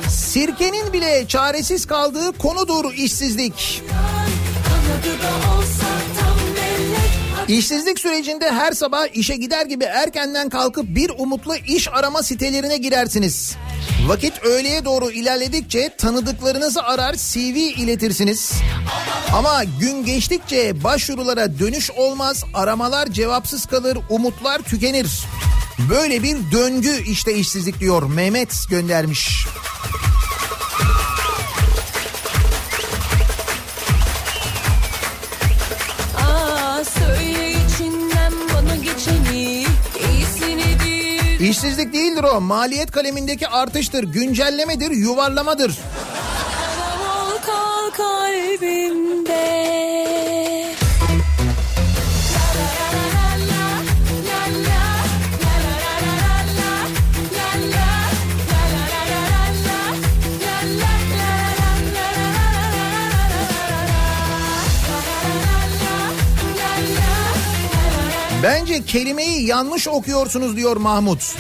Sirkenin bile çaresiz kaldığı konudur işsizlik. Olsa, İşsizlik sürecinde her sabah işe gider gibi erkenden kalkıp bir umutlu iş arama sitelerine girersiniz. Vakit öğleye doğru ilerledikçe tanıdıklarınızı arar CV iletirsiniz. Ama gün geçtikçe başvurulara dönüş olmaz, aramalar cevapsız kalır, umutlar tükenir. Böyle bir döngü işte işsizlik diyor Mehmet göndermiş. İşsizlik değildir o. Maliyet kalemindeki artıştır, güncellemedir, yuvarlamadır. Bence kelimeyi yanlış okuyorsunuz diyor Mahmut.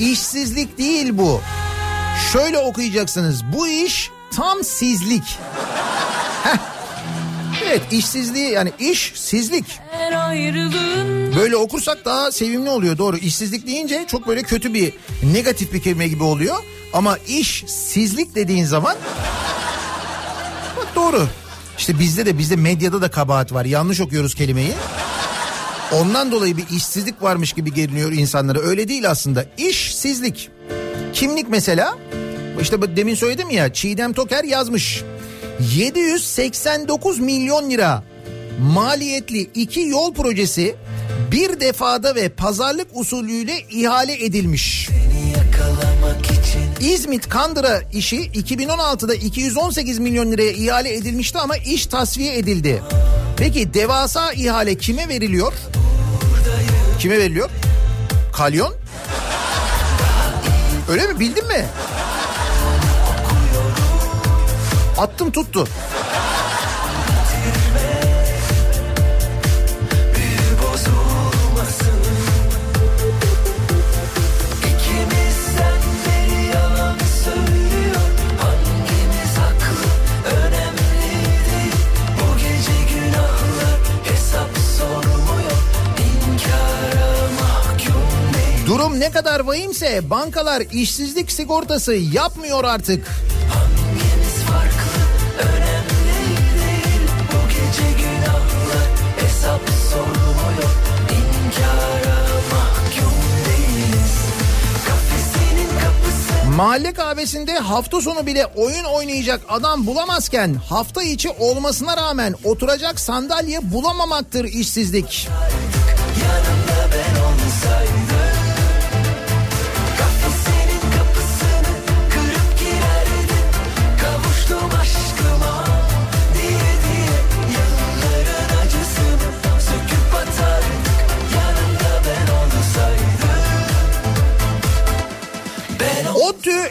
İşsizlik değil bu. Şöyle okuyacaksınız. Bu iş tam sizlik. Heh. Evet işsizliği yani iş sizlik. Böyle okursak daha sevimli oluyor doğru. İşsizlik deyince çok böyle kötü bir negatif bir kelime gibi oluyor. Ama iş sizlik dediğin zaman bak doğru. İşte bizde de bizde medyada da kabahat var. Yanlış okuyoruz kelimeyi. Ondan dolayı bir işsizlik varmış gibi görünüyor insanlara. Öyle değil aslında. İşsizlik. Kimlik mesela. İşte demin söyledim ya Çiğdem Toker yazmış. 789 milyon lira maliyetli iki yol projesi bir defada ve pazarlık usulüyle ihale edilmiş. İzmit Kandıra işi 2016'da 218 milyon liraya ihale edilmişti ama iş tasfiye edildi. Peki devasa ihale kime veriliyor? Kime veriliyor? Kalyon? Öyle mi bildin mi? Attım tuttu. Durum ne kadar vahimse bankalar işsizlik sigortası yapmıyor artık. Mahalle kahvesinde hafta sonu bile oyun oynayacak adam bulamazken hafta içi olmasına rağmen oturacak sandalye bulamamaktır işsizlik. yanımda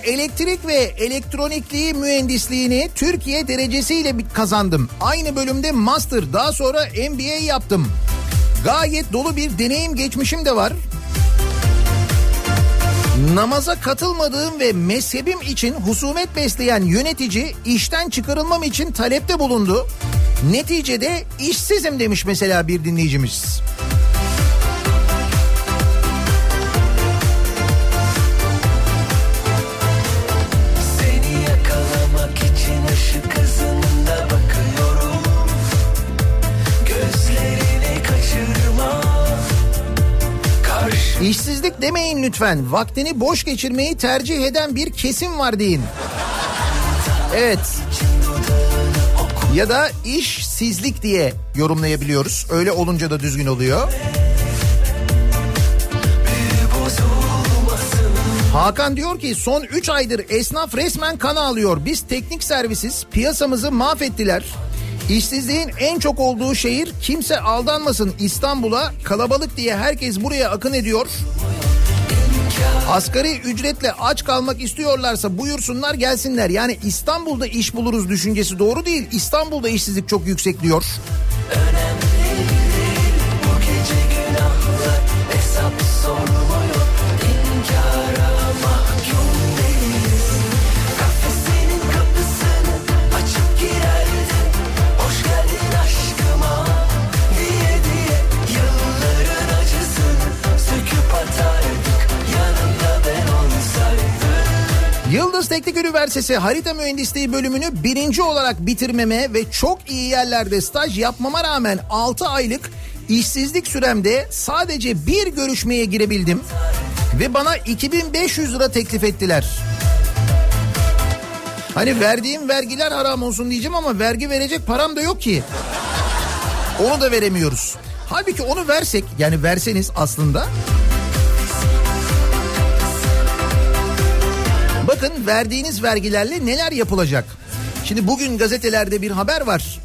elektrik ve elektronikliği mühendisliğini Türkiye derecesiyle kazandım. Aynı bölümde master daha sonra MBA yaptım. Gayet dolu bir deneyim geçmişim de var. Namaza katılmadığım ve mezhebim için husumet besleyen yönetici işten çıkarılmam için talepte bulundu. Neticede işsizim demiş mesela bir dinleyicimiz. Demeyin lütfen. Vaktini boş geçirmeyi tercih eden bir kesim var deyin. Evet. Ya da işsizlik diye yorumlayabiliyoruz. Öyle olunca da düzgün oluyor. Hakan diyor ki son 3 aydır esnaf resmen kan alıyor. Biz teknik servisiz piyasamızı mahvettiler. İşsizliğin en çok olduğu şehir kimse aldanmasın İstanbul'a kalabalık diye herkes buraya akın ediyor. Asgari ücretle aç kalmak istiyorlarsa buyursunlar gelsinler. Yani İstanbul'da iş buluruz düşüncesi doğru değil. İstanbul'da işsizlik çok yüksek diyor. günahlar Hesap sormuyor Yıldız Teknik Üniversitesi Harita Mühendisliği bölümünü birinci olarak bitirmeme ve çok iyi yerlerde staj yapmama rağmen 6 aylık işsizlik süremde sadece bir görüşmeye girebildim ve bana 2500 lira teklif ettiler. Hani verdiğim vergiler haram olsun diyeceğim ama vergi verecek param da yok ki. Onu da veremiyoruz. Halbuki onu versek yani verseniz aslında Bakın verdiğiniz vergilerle neler yapılacak. Şimdi bugün gazetelerde bir haber var.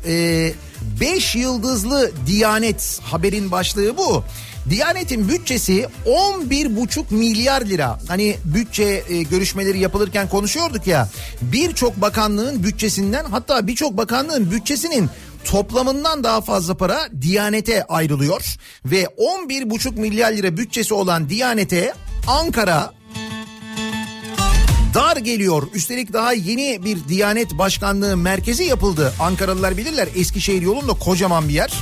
5 yıldızlı Diyanet haberin başlığı bu. Diyanet'in bütçesi 11,5 milyar lira. Hani bütçe e, görüşmeleri yapılırken konuşuyorduk ya. Birçok bakanlığın bütçesinden hatta birçok bakanlığın bütçesinin toplamından daha fazla para Diyanet'e ayrılıyor. Ve 11,5 milyar lira bütçesi olan Diyanet'e Ankara, dar geliyor. Üstelik daha yeni bir Diyanet Başkanlığı merkezi yapıldı. Ankaralılar bilirler Eskişehir yolunda kocaman bir yer.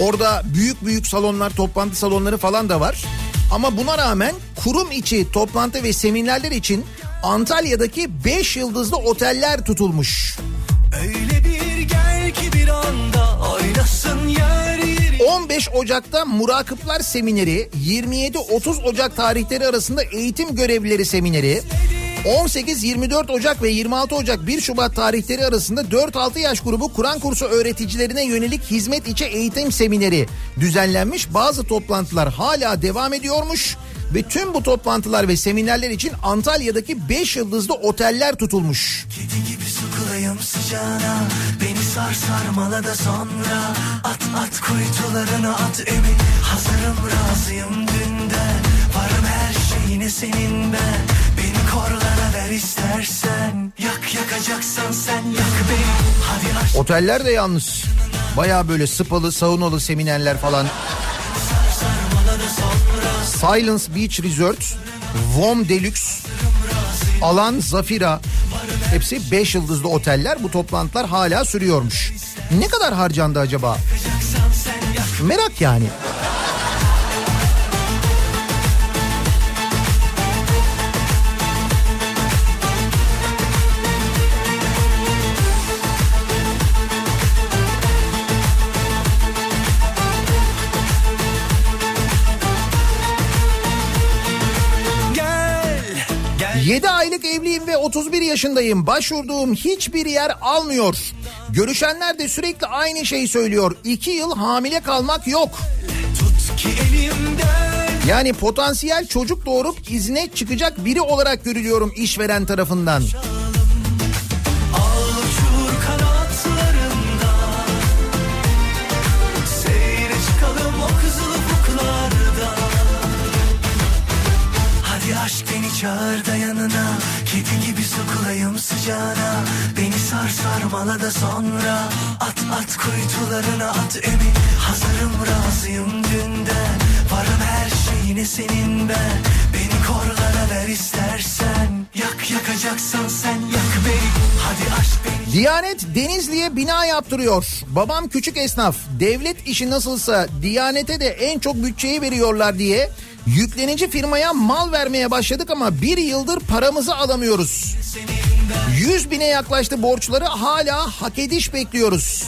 Orada büyük büyük salonlar, toplantı salonları falan da var. Ama buna rağmen kurum içi toplantı ve seminerler için Antalya'daki 5 yıldızlı oteller tutulmuş. Öyle bir gel ki bir anda oynasın yer yeri 15 Ocak'ta Murakıplar Semineri, 27-30 Ocak tarihleri arasında eğitim görevlileri semineri, 18-24 Ocak ve 26 Ocak 1 Şubat tarihleri arasında 4-6 yaş grubu Kur'an kursu öğreticilerine yönelik hizmet içi eğitim semineri düzenlenmiş. Bazı toplantılar hala devam ediyormuş ve tüm bu toplantılar ve seminerler için Antalya'daki 5 yıldızlı oteller tutulmuş. Kedi gibi sıkılayım sıcağına Beni sar sarmala da sonra At at kuytularına at emin Hazırım razıyım dünden Varım her şeyine senin ben korlara ver istersen Yak yakacaksan sen yak beni Hadi aşk Oteller de yalnız baya böyle spalı saunalı seminerler falan. Silence Beach Resort, Vom Deluxe, Alan Zafira hepsi 5 yıldızlı oteller. Bu toplantılar hala sürüyormuş. Ne kadar harcandı acaba? Merak yani. 7 aylık evliyim ve 31 yaşındayım. Başvurduğum hiçbir yer almıyor. Görüşenler de sürekli aynı şeyi söylüyor. 2 yıl hamile kalmak yok. Yani potansiyel çocuk doğurup izne çıkacak biri olarak görülüyorum işveren tarafından. Al Çağır da yanına Kedi gibi sokulayım sıcağına. Beni sar sarmala da sonra At at kuytularına at emin Hazırım razıyım dünden. Varım her şeyine senin ben. Beni korlara ver istersen. Yak yakacaksan sen yak beni. Hadi aşk beni. Diyanet Denizli'ye bina yaptırıyor. Babam küçük esnaf. Devlet işi nasılsa Diyanete de en çok bütçeyi veriyorlar diye yüklenici firmaya mal vermeye başladık ama bir yıldır paramızı alamıyoruz. 100 bine yaklaştı borçları hala hak ediş bekliyoruz.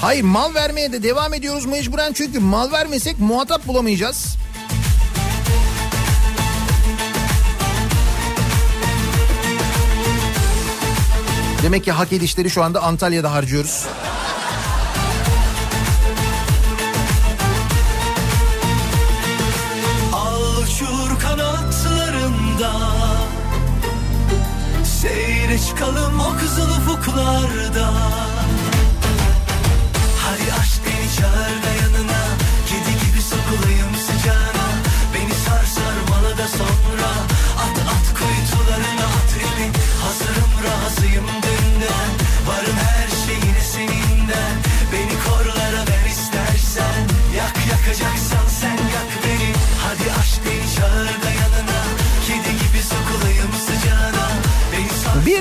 Hayır mal vermeye de devam ediyoruz mecburen çünkü mal vermesek muhatap bulamayacağız. Demek ki hak edişleri şu anda Antalya'da harcıyoruz. Çıkalım o kızıl ufuklarda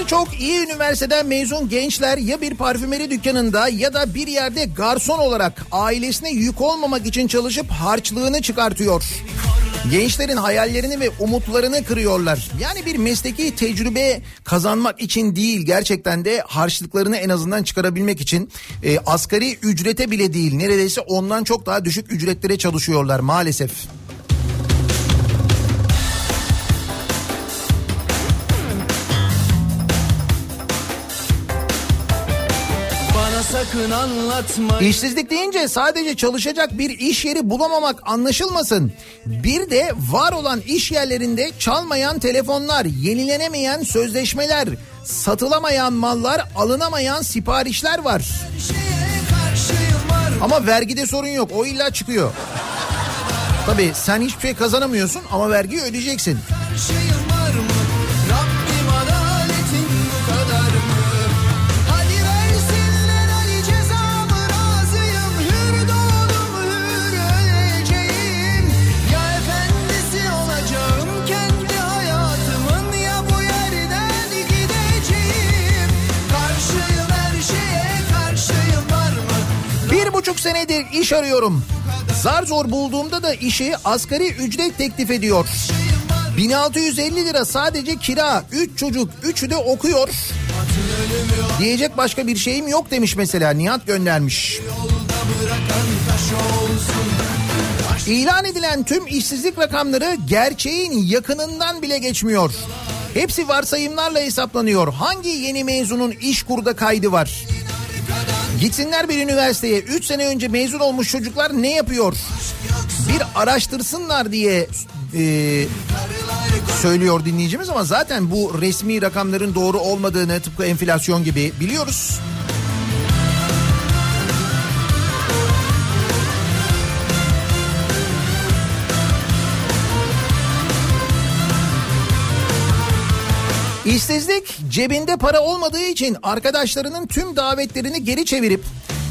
Birçok iyi üniversiteden mezun gençler ya bir parfümeri dükkanında ya da bir yerde garson olarak ailesine yük olmamak için çalışıp harçlığını çıkartıyor. Gençlerin hayallerini ve umutlarını kırıyorlar. Yani bir mesleki tecrübe kazanmak için değil gerçekten de harçlıklarını en azından çıkarabilmek için e, asgari ücrete bile değil neredeyse ondan çok daha düşük ücretlere çalışıyorlar maalesef. Sakın anlatma İşsizlik deyince sadece çalışacak bir iş yeri bulamamak anlaşılmasın. Bir de var olan iş yerlerinde çalmayan telefonlar, yenilenemeyen sözleşmeler, satılamayan mallar, alınamayan siparişler var. Ama vergide sorun yok. O illa çıkıyor. Tabii sen hiçbir şey kazanamıyorsun ama vergiyi ödeyeceksin. şeyim var mı? Buçuk senedir iş arıyorum. Zar zor bulduğumda da işi asgari ücret teklif ediyor. 1650 lira sadece kira. 3 çocuk, üçü de okuyor. Diyecek başka bir şeyim yok demiş mesela Nihat göndermiş. İlan edilen tüm işsizlik rakamları gerçeğin yakınından bile geçmiyor. Hepsi varsayımlarla hesaplanıyor. Hangi yeni mezunun iş kurda kaydı var? Gitsinler bir üniversiteye 3 sene önce mezun olmuş çocuklar ne yapıyor? Bir araştırsınlar diye e, söylüyor dinleyicimiz ama zaten bu resmi rakamların doğru olmadığını tıpkı enflasyon gibi biliyoruz. İşsizlik cebinde para olmadığı için arkadaşlarının tüm davetlerini geri çevirip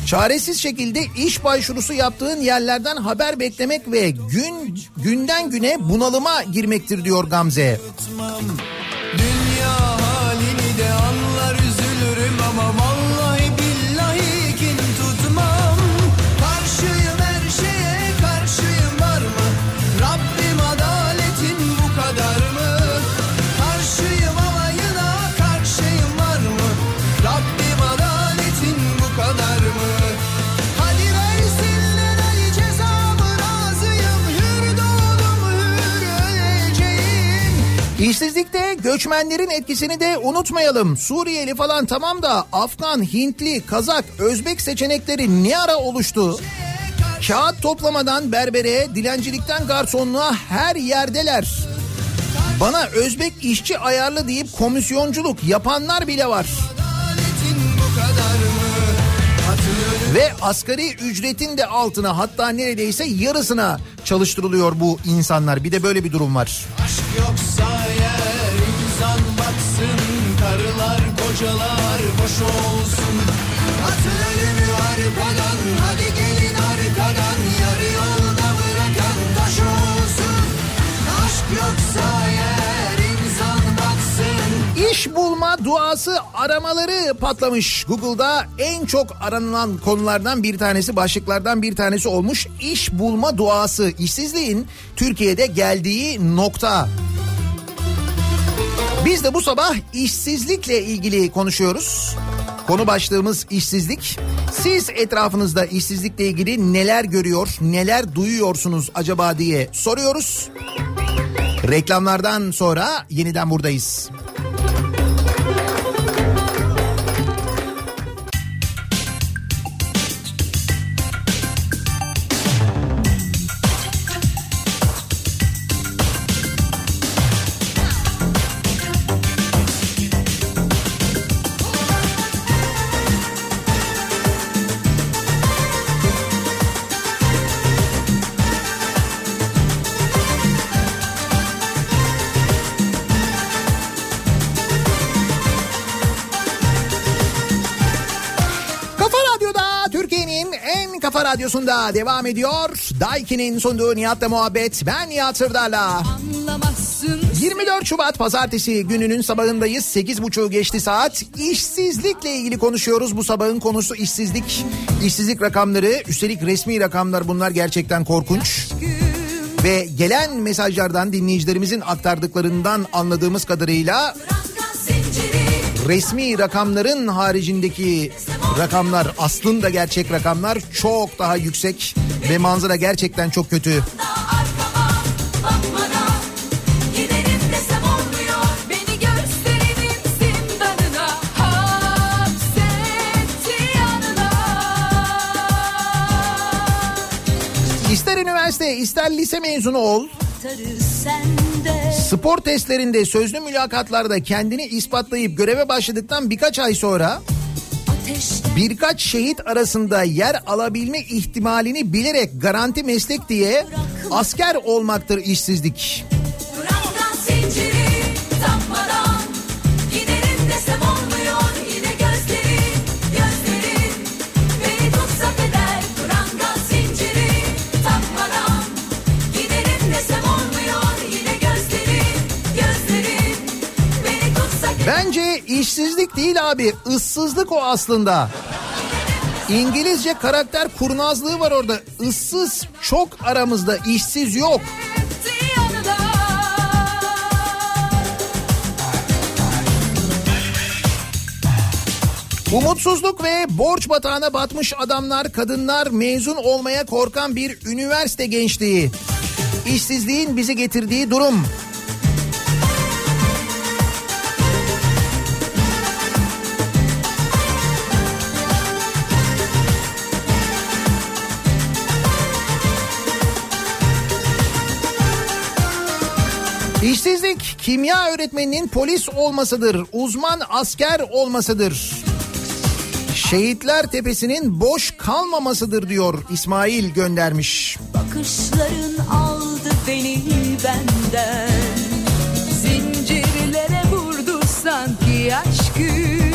çaresiz şekilde iş başvurusu yaptığın yerlerden haber beklemek ve gün günden güne bunalıma girmektir diyor Gamze. Dünya halini de anlar İşsizlikte göçmenlerin etkisini de unutmayalım. Suriyeli falan tamam da Afgan, Hintli, Kazak, Özbek seçenekleri ne ara oluştu? Kağıt toplamadan berbere, dilencilikten garsonluğa her yerdeler. Bana Özbek işçi ayarlı deyip komisyonculuk yapanlar bile var. Bu kadar mı? Ve asgari ücretin de altına hatta neredeyse yarısına çalıştırılıyor bu insanlar. Bir de böyle bir durum var. aşk yoksa eğer insan baksın karılar kocalar boş olsun Atın arkadan hadi İş bulma duası aramaları patlamış. Google'da en çok aranılan konulardan bir tanesi, başlıklardan bir tanesi olmuş. İş bulma duası, işsizliğin Türkiye'de geldiği nokta. Biz de bu sabah işsizlikle ilgili konuşuyoruz. Konu başlığımız işsizlik. Siz etrafınızda işsizlikle ilgili neler görüyor, neler duyuyorsunuz acaba diye soruyoruz. Reklamlardan sonra yeniden buradayız. Radyosunda devam ediyor. Daiki'nin sunduğu Nihat'la muhabbet. Ben Nihat Sırdar'la. Anlamazsın 24 Şubat pazartesi gününün sabahındayız. 8.30 geçti saat. İşsizlikle ilgili konuşuyoruz. Bu sabahın konusu işsizlik. İşsizlik rakamları üstelik resmi rakamlar bunlar gerçekten korkunç. Ve gelen mesajlardan dinleyicilerimizin aktardıklarından anladığımız kadarıyla resmi rakamların haricindeki rakamlar aslında gerçek rakamlar çok daha yüksek ve manzara gerçekten çok kötü. İster üniversite ister lise mezunu ol. Sende. Spor testlerinde sözlü mülakatlarda kendini ispatlayıp göreve başladıktan birkaç ay sonra birkaç şehit arasında yer alabilme ihtimalini bilerek garanti meslek diye asker olmaktır işsizlik. İşsizlik değil abi ıssızlık o aslında. İngilizce karakter kurnazlığı var orada. Issız çok aramızda işsiz yok. Umutsuzluk ve borç batağına batmış adamlar, kadınlar, mezun olmaya korkan bir üniversite gençliği. İşsizliğin bizi getirdiği durum. İşsizlik kimya öğretmeninin polis olmasıdır, uzman asker olmasıdır. Şehitler Tepesi'nin boş kalmamasıdır diyor İsmail göndermiş. Bakışların aldı beni benden. Zincirlere vurdu sanki aşkım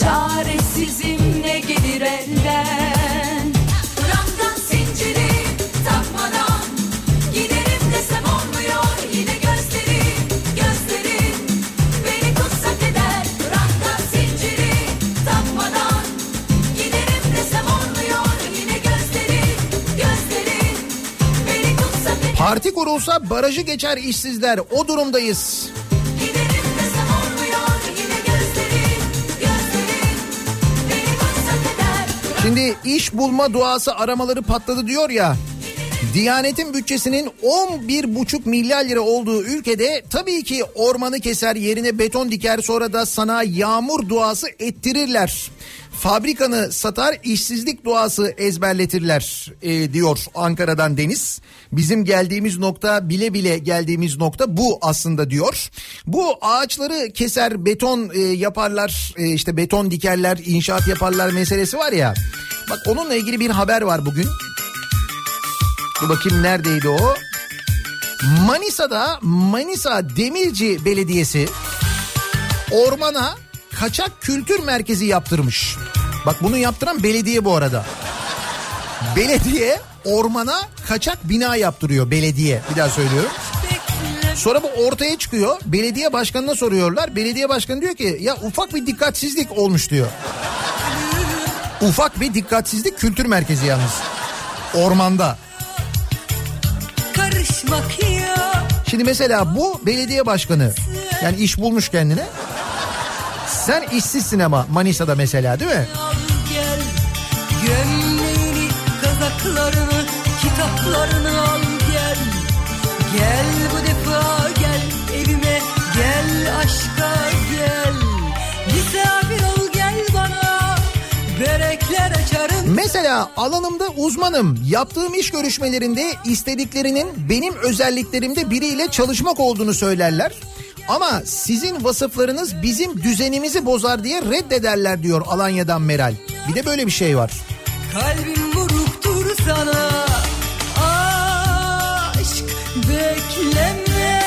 Çaresizim Parti kurulsa barajı geçer işsizler o durumdayız. Şimdi iş bulma duası aramaları patladı diyor ya. Diyanetin bütçesinin 11,5 milyar lira olduğu ülkede tabii ki ormanı keser yerine beton diker sonra da sana yağmur duası ettirirler. Fabrikanı satar işsizlik duası ezberletirler e, diyor Ankara'dan Deniz. Bizim geldiğimiz nokta bile bile geldiğimiz nokta bu aslında diyor. Bu ağaçları keser beton e, yaparlar e, işte beton dikerler inşaat yaparlar meselesi var ya. Bak onunla ilgili bir haber var bugün. Dur bakayım neredeydi o? Manisa'da Manisa Demirci Belediyesi ormana kaçak kültür merkezi yaptırmış. Bak bunu yaptıran belediye bu arada. Belediye ormana kaçak bina yaptırıyor belediye. Bir daha söylüyorum. Sonra bu ortaya çıkıyor. Belediye başkanına soruyorlar. Belediye başkanı diyor ki ya ufak bir dikkatsizlik olmuş diyor. Ufak bir dikkatsizlik kültür merkezi yalnız. Ormanda. Karışmak ya Şimdi mesela bu belediye başkanı yani iş bulmuş kendine. Sen işsizsin ama Manisa'da mesela değil mi? gel Gömleğini kazaklarını kitaplarını al gel Gel bu defa gel evime gel aşka gel Misafir ol gel bana börekler açarım Mesela alanımda uzmanım. Yaptığım iş görüşmelerinde istediklerinin benim özelliklerimde biriyle çalışmak olduğunu söylerler. Ama sizin vasıflarınız bizim düzenimizi bozar diye reddederler diyor Alanya'dan Meral. Bir de böyle bir şey var. Kalbim vuruktur sana Aşk bekleme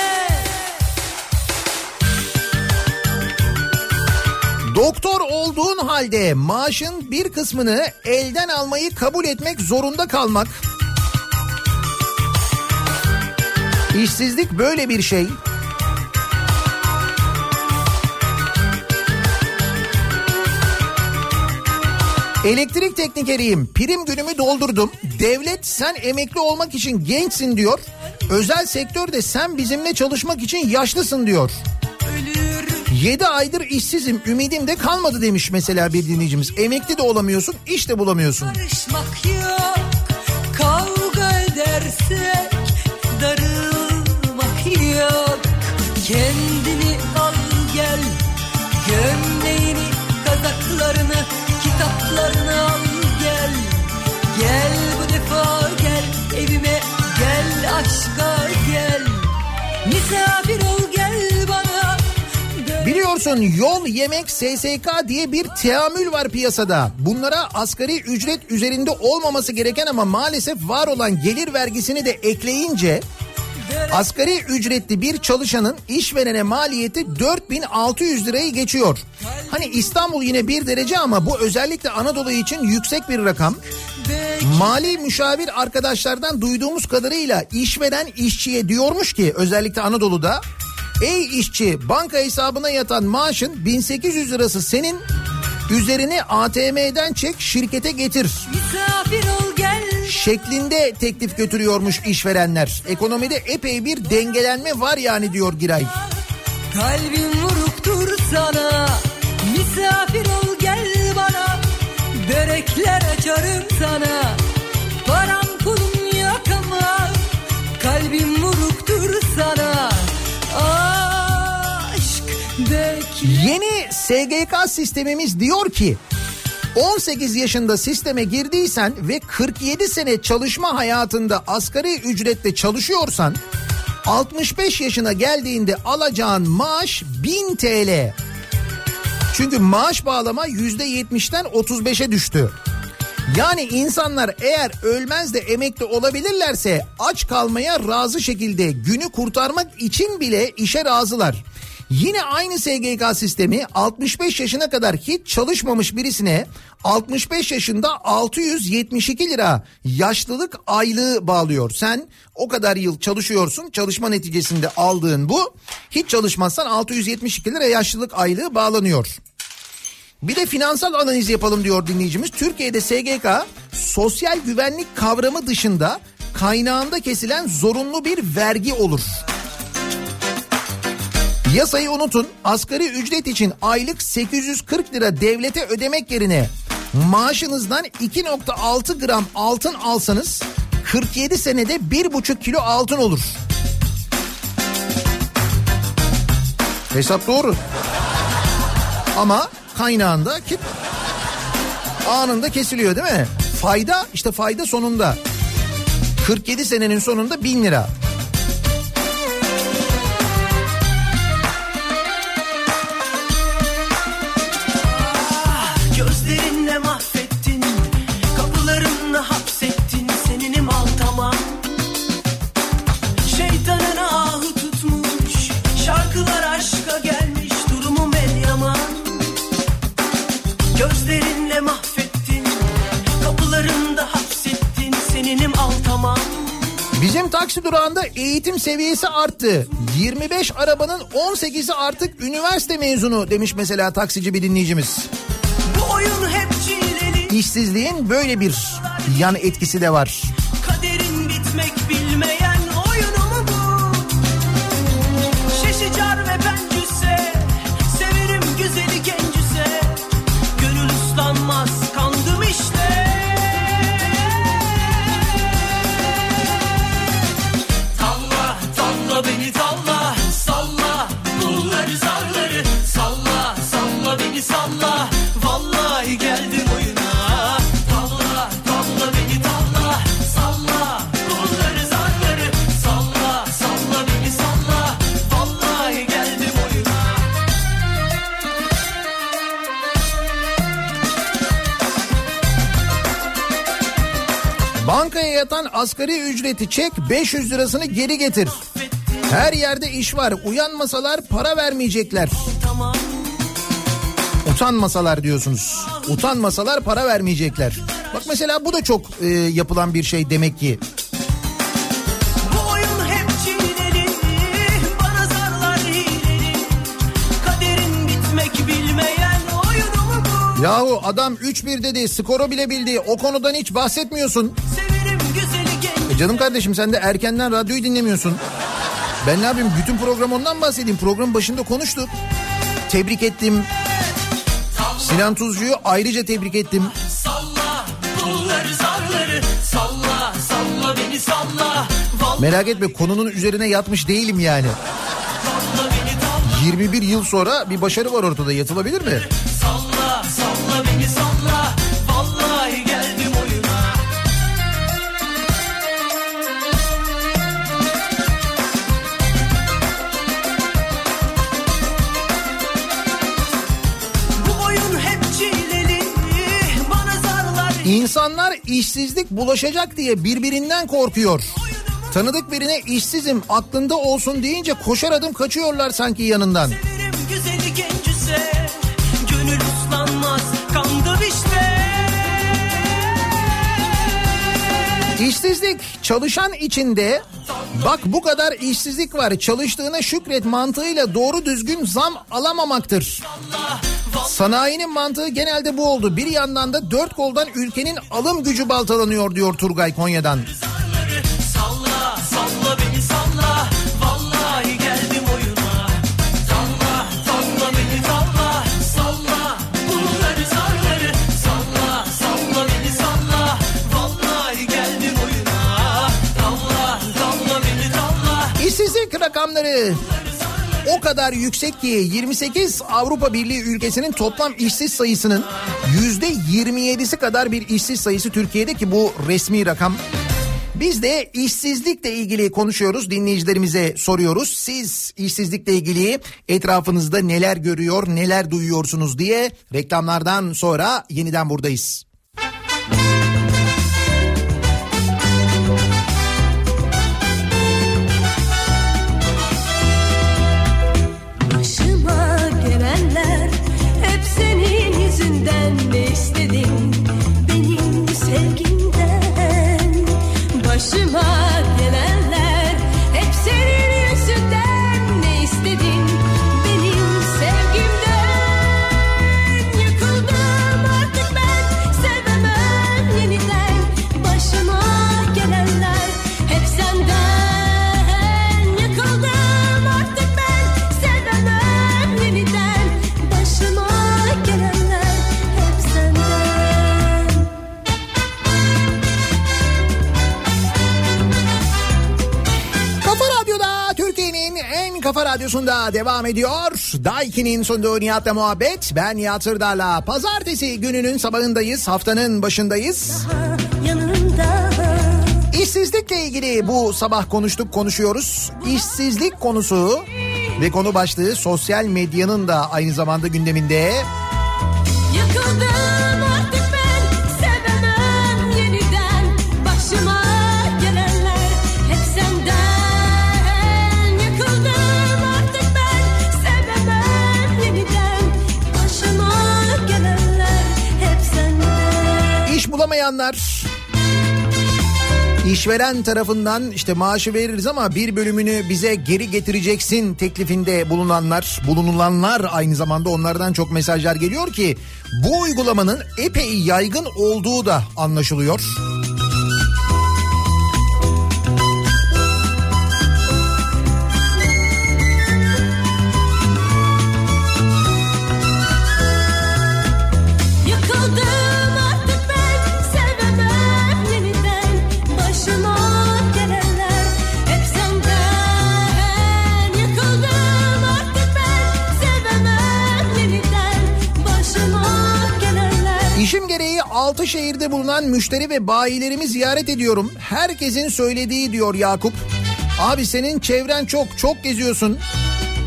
Doktor olduğun halde maaşın bir kısmını elden almayı kabul etmek zorunda kalmak. İşsizlik böyle bir şey. Elektrik teknikeriyim. Prim günümü doldurdum. Devlet sen emekli olmak için gençsin diyor. Özel sektör de sen bizimle çalışmak için yaşlısın diyor. Ölür 7 aydır işsizim ümidim de kalmadı demiş mesela bir dinleyicimiz. Emekli de olamıyorsun iş de bulamıyorsun. Karışmak yok Kavga edersek Darılmak yok Kendini al gel Gömleğini Kazaklarını Kitaplarını al gel Gel bu defa gel Evime gel aşka gel Misafir ol gel bana Biliyorsun yol yemek SSK diye bir teamül var piyasada. Bunlara asgari ücret üzerinde olmaması gereken ama maalesef var olan gelir vergisini de ekleyince asgari ücretli bir çalışanın işverene maliyeti 4600 lirayı geçiyor. Hani İstanbul yine bir derece ama bu özellikle Anadolu için yüksek bir rakam. Mali müşavir arkadaşlardan duyduğumuz kadarıyla işveren işçiye diyormuş ki özellikle Anadolu'da Ey işçi banka hesabına yatan maaşın 1800 lirası senin üzerini ATM'den çek şirkete getir Misafir ol şeklinde teklif götürüyormuş işverenler. Ekonomide epey bir dengelenme var yani diyor Giray. Kalbim vuruktur sana Misafir ol gel bana Börekler açarım sana Param pulum yok ama Kalbim vuruktur sana Aşk bekle Yeni SGK sistemimiz diyor ki 18 yaşında sisteme girdiysen ve 47 sene çalışma hayatında asgari ücretle çalışıyorsan 65 yaşına geldiğinde alacağın maaş 1000 TL. Çünkü maaş bağlama %70'ten 35'e düştü. Yani insanlar eğer ölmez de emekli olabilirlerse aç kalmaya razı şekilde günü kurtarmak için bile işe razılar. Yine aynı SGK sistemi 65 yaşına kadar hiç çalışmamış birisine 65 yaşında 672 lira yaşlılık aylığı bağlıyor. Sen o kadar yıl çalışıyorsun çalışma neticesinde aldığın bu hiç çalışmazsan 672 lira yaşlılık aylığı bağlanıyor. Bir de finansal analiz yapalım diyor dinleyicimiz. Türkiye'de SGK sosyal güvenlik kavramı dışında kaynağında kesilen zorunlu bir vergi olur. Yasayı unutun. Asgari ücret için aylık 840 lira devlete ödemek yerine maaşınızdan 2.6 gram altın alsanız 47 senede 1,5 kilo altın olur. Hesap doğru. Ama kaynağında ki anında kesiliyor değil mi? Fayda işte fayda sonunda. 47 senenin sonunda 1000 lira. Taksi durağında eğitim seviyesi arttı. 25 arabanın 18'i artık üniversite mezunu demiş mesela taksici bir dinleyicimiz. Bu oyun hep çileli İşsizliğin böyle bir yan etkisi de var. Yatan asgari ücreti çek 500 lirasını geri getir. Her yerde iş var. Uyanmasalar para vermeyecekler. Utanmasalar diyorsunuz. Utanmasalar para vermeyecekler. Bak mesela bu da çok e, yapılan bir şey demek ki. Yahu adam 3-1 dedi skoru bile bildi. O konudan hiç bahsetmiyorsun. E canım kardeşim sen de erkenden radyoyu dinlemiyorsun. Ben ne yapayım bütün program ondan bahsedeyim. Program başında konuştuk. Tebrik ettim. Sinan Tuzcu'yu ayrıca tebrik ettim. Salla dulları zarları Salla salla beni salla Vallahi Merak etme konunun üzerine yatmış değilim yani. salla beni talla 21 yıl sonra bir başarı var ortada yatılabilir mi? İnsanlar işsizlik bulaşacak diye birbirinden korkuyor. Tanıdık birine işsizim aklında olsun deyince koşar adım kaçıyorlar sanki yanından. Severim güzeli gencüse Gönül uslanmaz kandım işte İşsizlik çalışan içinde bak bu kadar işsizlik var çalıştığına şükret mantığıyla doğru düzgün zam alamamaktır. Sanayinin mantığı genelde bu oldu. Bir yandan da dört koldan ülkenin alım gücü baltalanıyor diyor Turgay Konya'dan. Salla salla beni salla. Vallahi geldim oyuna. Salla salla beni salla. Salla bunları zarları Salla salla beni salla. Vallahi geldim oyuna. Salla salla beni salla. İşsizlik rakamları o kadar yüksek ki 28 Avrupa Birliği ülkesinin toplam işsiz sayısının yüzde 27'si kadar bir işsiz sayısı Türkiye'de ki bu resmi rakam. Biz de işsizlikle ilgili konuşuyoruz dinleyicilerimize soruyoruz. Siz işsizlikle ilgili etrafınızda neler görüyor neler duyuyorsunuz diye reklamlardan sonra yeniden buradayız. Kafa radyosunda devam ediyor. Daiki'nin sunduğu Nihat'la muhabbet. Ben Nihat Sırdar'la. Pazartesi gününün sabahındayız. Haftanın başındayız. İşsizlikle ilgili bu sabah konuştuk konuşuyoruz. İşsizlik konusu ve konu başlığı sosyal medyanın da aynı zamanda gündeminde. Yıkıldım bulamayanlar, İşveren tarafından işte maaşı veririz ama bir bölümünü bize geri getireceksin teklifinde bulunanlar, bulunulanlar aynı zamanda onlardan çok mesajlar geliyor ki bu uygulamanın epey yaygın olduğu da anlaşılıyor. Gereği 6 şehirde bulunan müşteri ve bayilerimi ziyaret ediyorum. Herkesin söylediği diyor Yakup. Abi senin çevren çok, çok geziyorsun.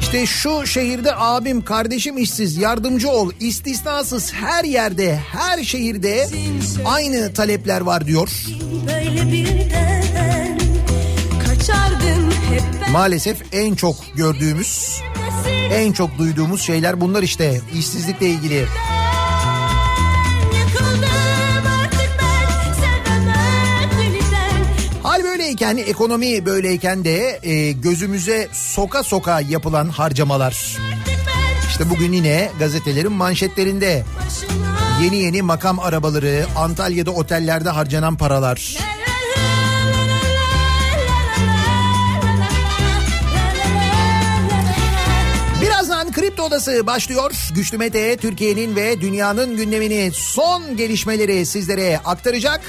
İşte şu şehirde abim, kardeşim işsiz, yardımcı ol. İstisnasız her yerde, her şehirde aynı talepler var diyor. Böyle birden kaçardım hep ben Maalesef en çok gördüğümüz, en çok duyduğumuz şeyler bunlar işte. işsizlikle ilgili. Böyleyken, ekonomi böyleyken de e, gözümüze soka soka yapılan harcamalar. İşte bugün yine gazetelerin manşetlerinde yeni yeni makam arabaları, Antalya'da otellerde harcanan paralar. Birazdan Kripto Odası başlıyor. Güçlü Mete Türkiye'nin ve dünyanın gündemini son gelişmeleri sizlere aktaracak.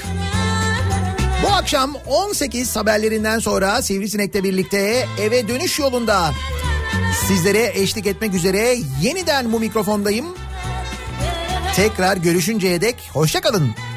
Bu akşam 18 haberlerinden sonra Sivrisinek'le birlikte eve dönüş yolunda sizlere eşlik etmek üzere yeniden bu mikrofondayım. Tekrar görüşünceye dek hoşçakalın.